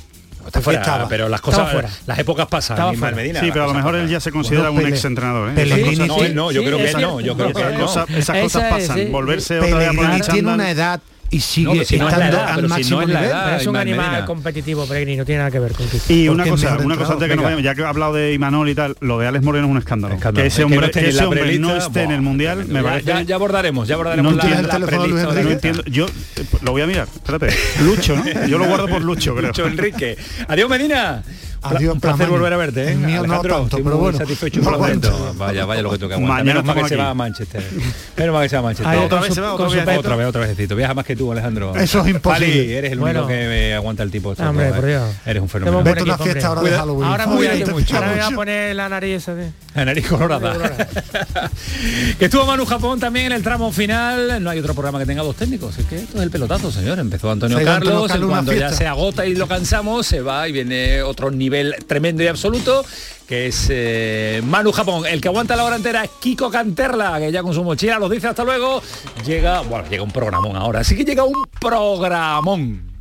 Está fuera, Estaba. pero las cosas, fuera. las épocas pasan. Estaba fuera. Medina, Sí, pero a lo mejor él ya se considera Bueno, un Pele- exentrenador. ¿eh? Pellegrini No, cosas- él no, yo Sí, creo que él no, cierto. yo creo que esas no. cosas, esas es, pasan. sí. Volverse otra vez a Pellegrini poner tiene chándal. una edad y sigue No, es edad, al pero si no máximo es la nivel. edad. Pero es un animal Medina. competitivo, Peregrini, no tiene nada que ver con Quique. Y una cosa, una cosa antes que nos vayamos, ya que he hablado de Imanol y tal, lo de Alex Moreno es un escándalo. Escándalo. Que Es ese que no hombre, esté ese hombre no esté en el mundial, me ya- parece. Ya, ya abordaremos, ya abordaremos No la, entiendo el la prelista No yo eh, lo voy a mirar, espérate. Lucho, ¿no? Yo lo guardo por Lucho, (laughs) creo. Lucho Enrique. Adiós Medina. Adiós, un placer volver a verte, ¿eh? El mío no Alejandro, tanto, estoy pero muy bueno. satisfecho No por el momento. aguanto. Vaya, vaya lo que toca aguantar. Mañana Menos mal que se va a Manchester. Menos mal que se va a Manchester. Ay, Otra vez se va, otra vez. Otra vez, otra vez. Viaja más que tú, Alejandro. Eso es imposible. Pali, eres el único Bueno. que me aguanta el tipo. Hombre, por ¿eh? Dios. Eres un fenómeno. Vete a una fiesta ahora de Halloween. Ahora me voy a Cuídate ir mucho. Ahora me voy a poner la nariz esa de... La nariz colorada. (laughs) que estuvo Manu Japón también en el tramo final. No hay otro programa que tenga dos técnicos. Es que esto es el pelotazo, señor. Empezó Antonio Se Carlos. Cuando ya se agota y lo cansamos, se va y viene otro nivel tremendo y absoluto, que es eh, Manu Japón. El que aguanta la hora entera es Kiko Canterla, que ya con su mochila nos dice hasta luego. Llega, bueno, llega un programón ahora. Así que llega un programón.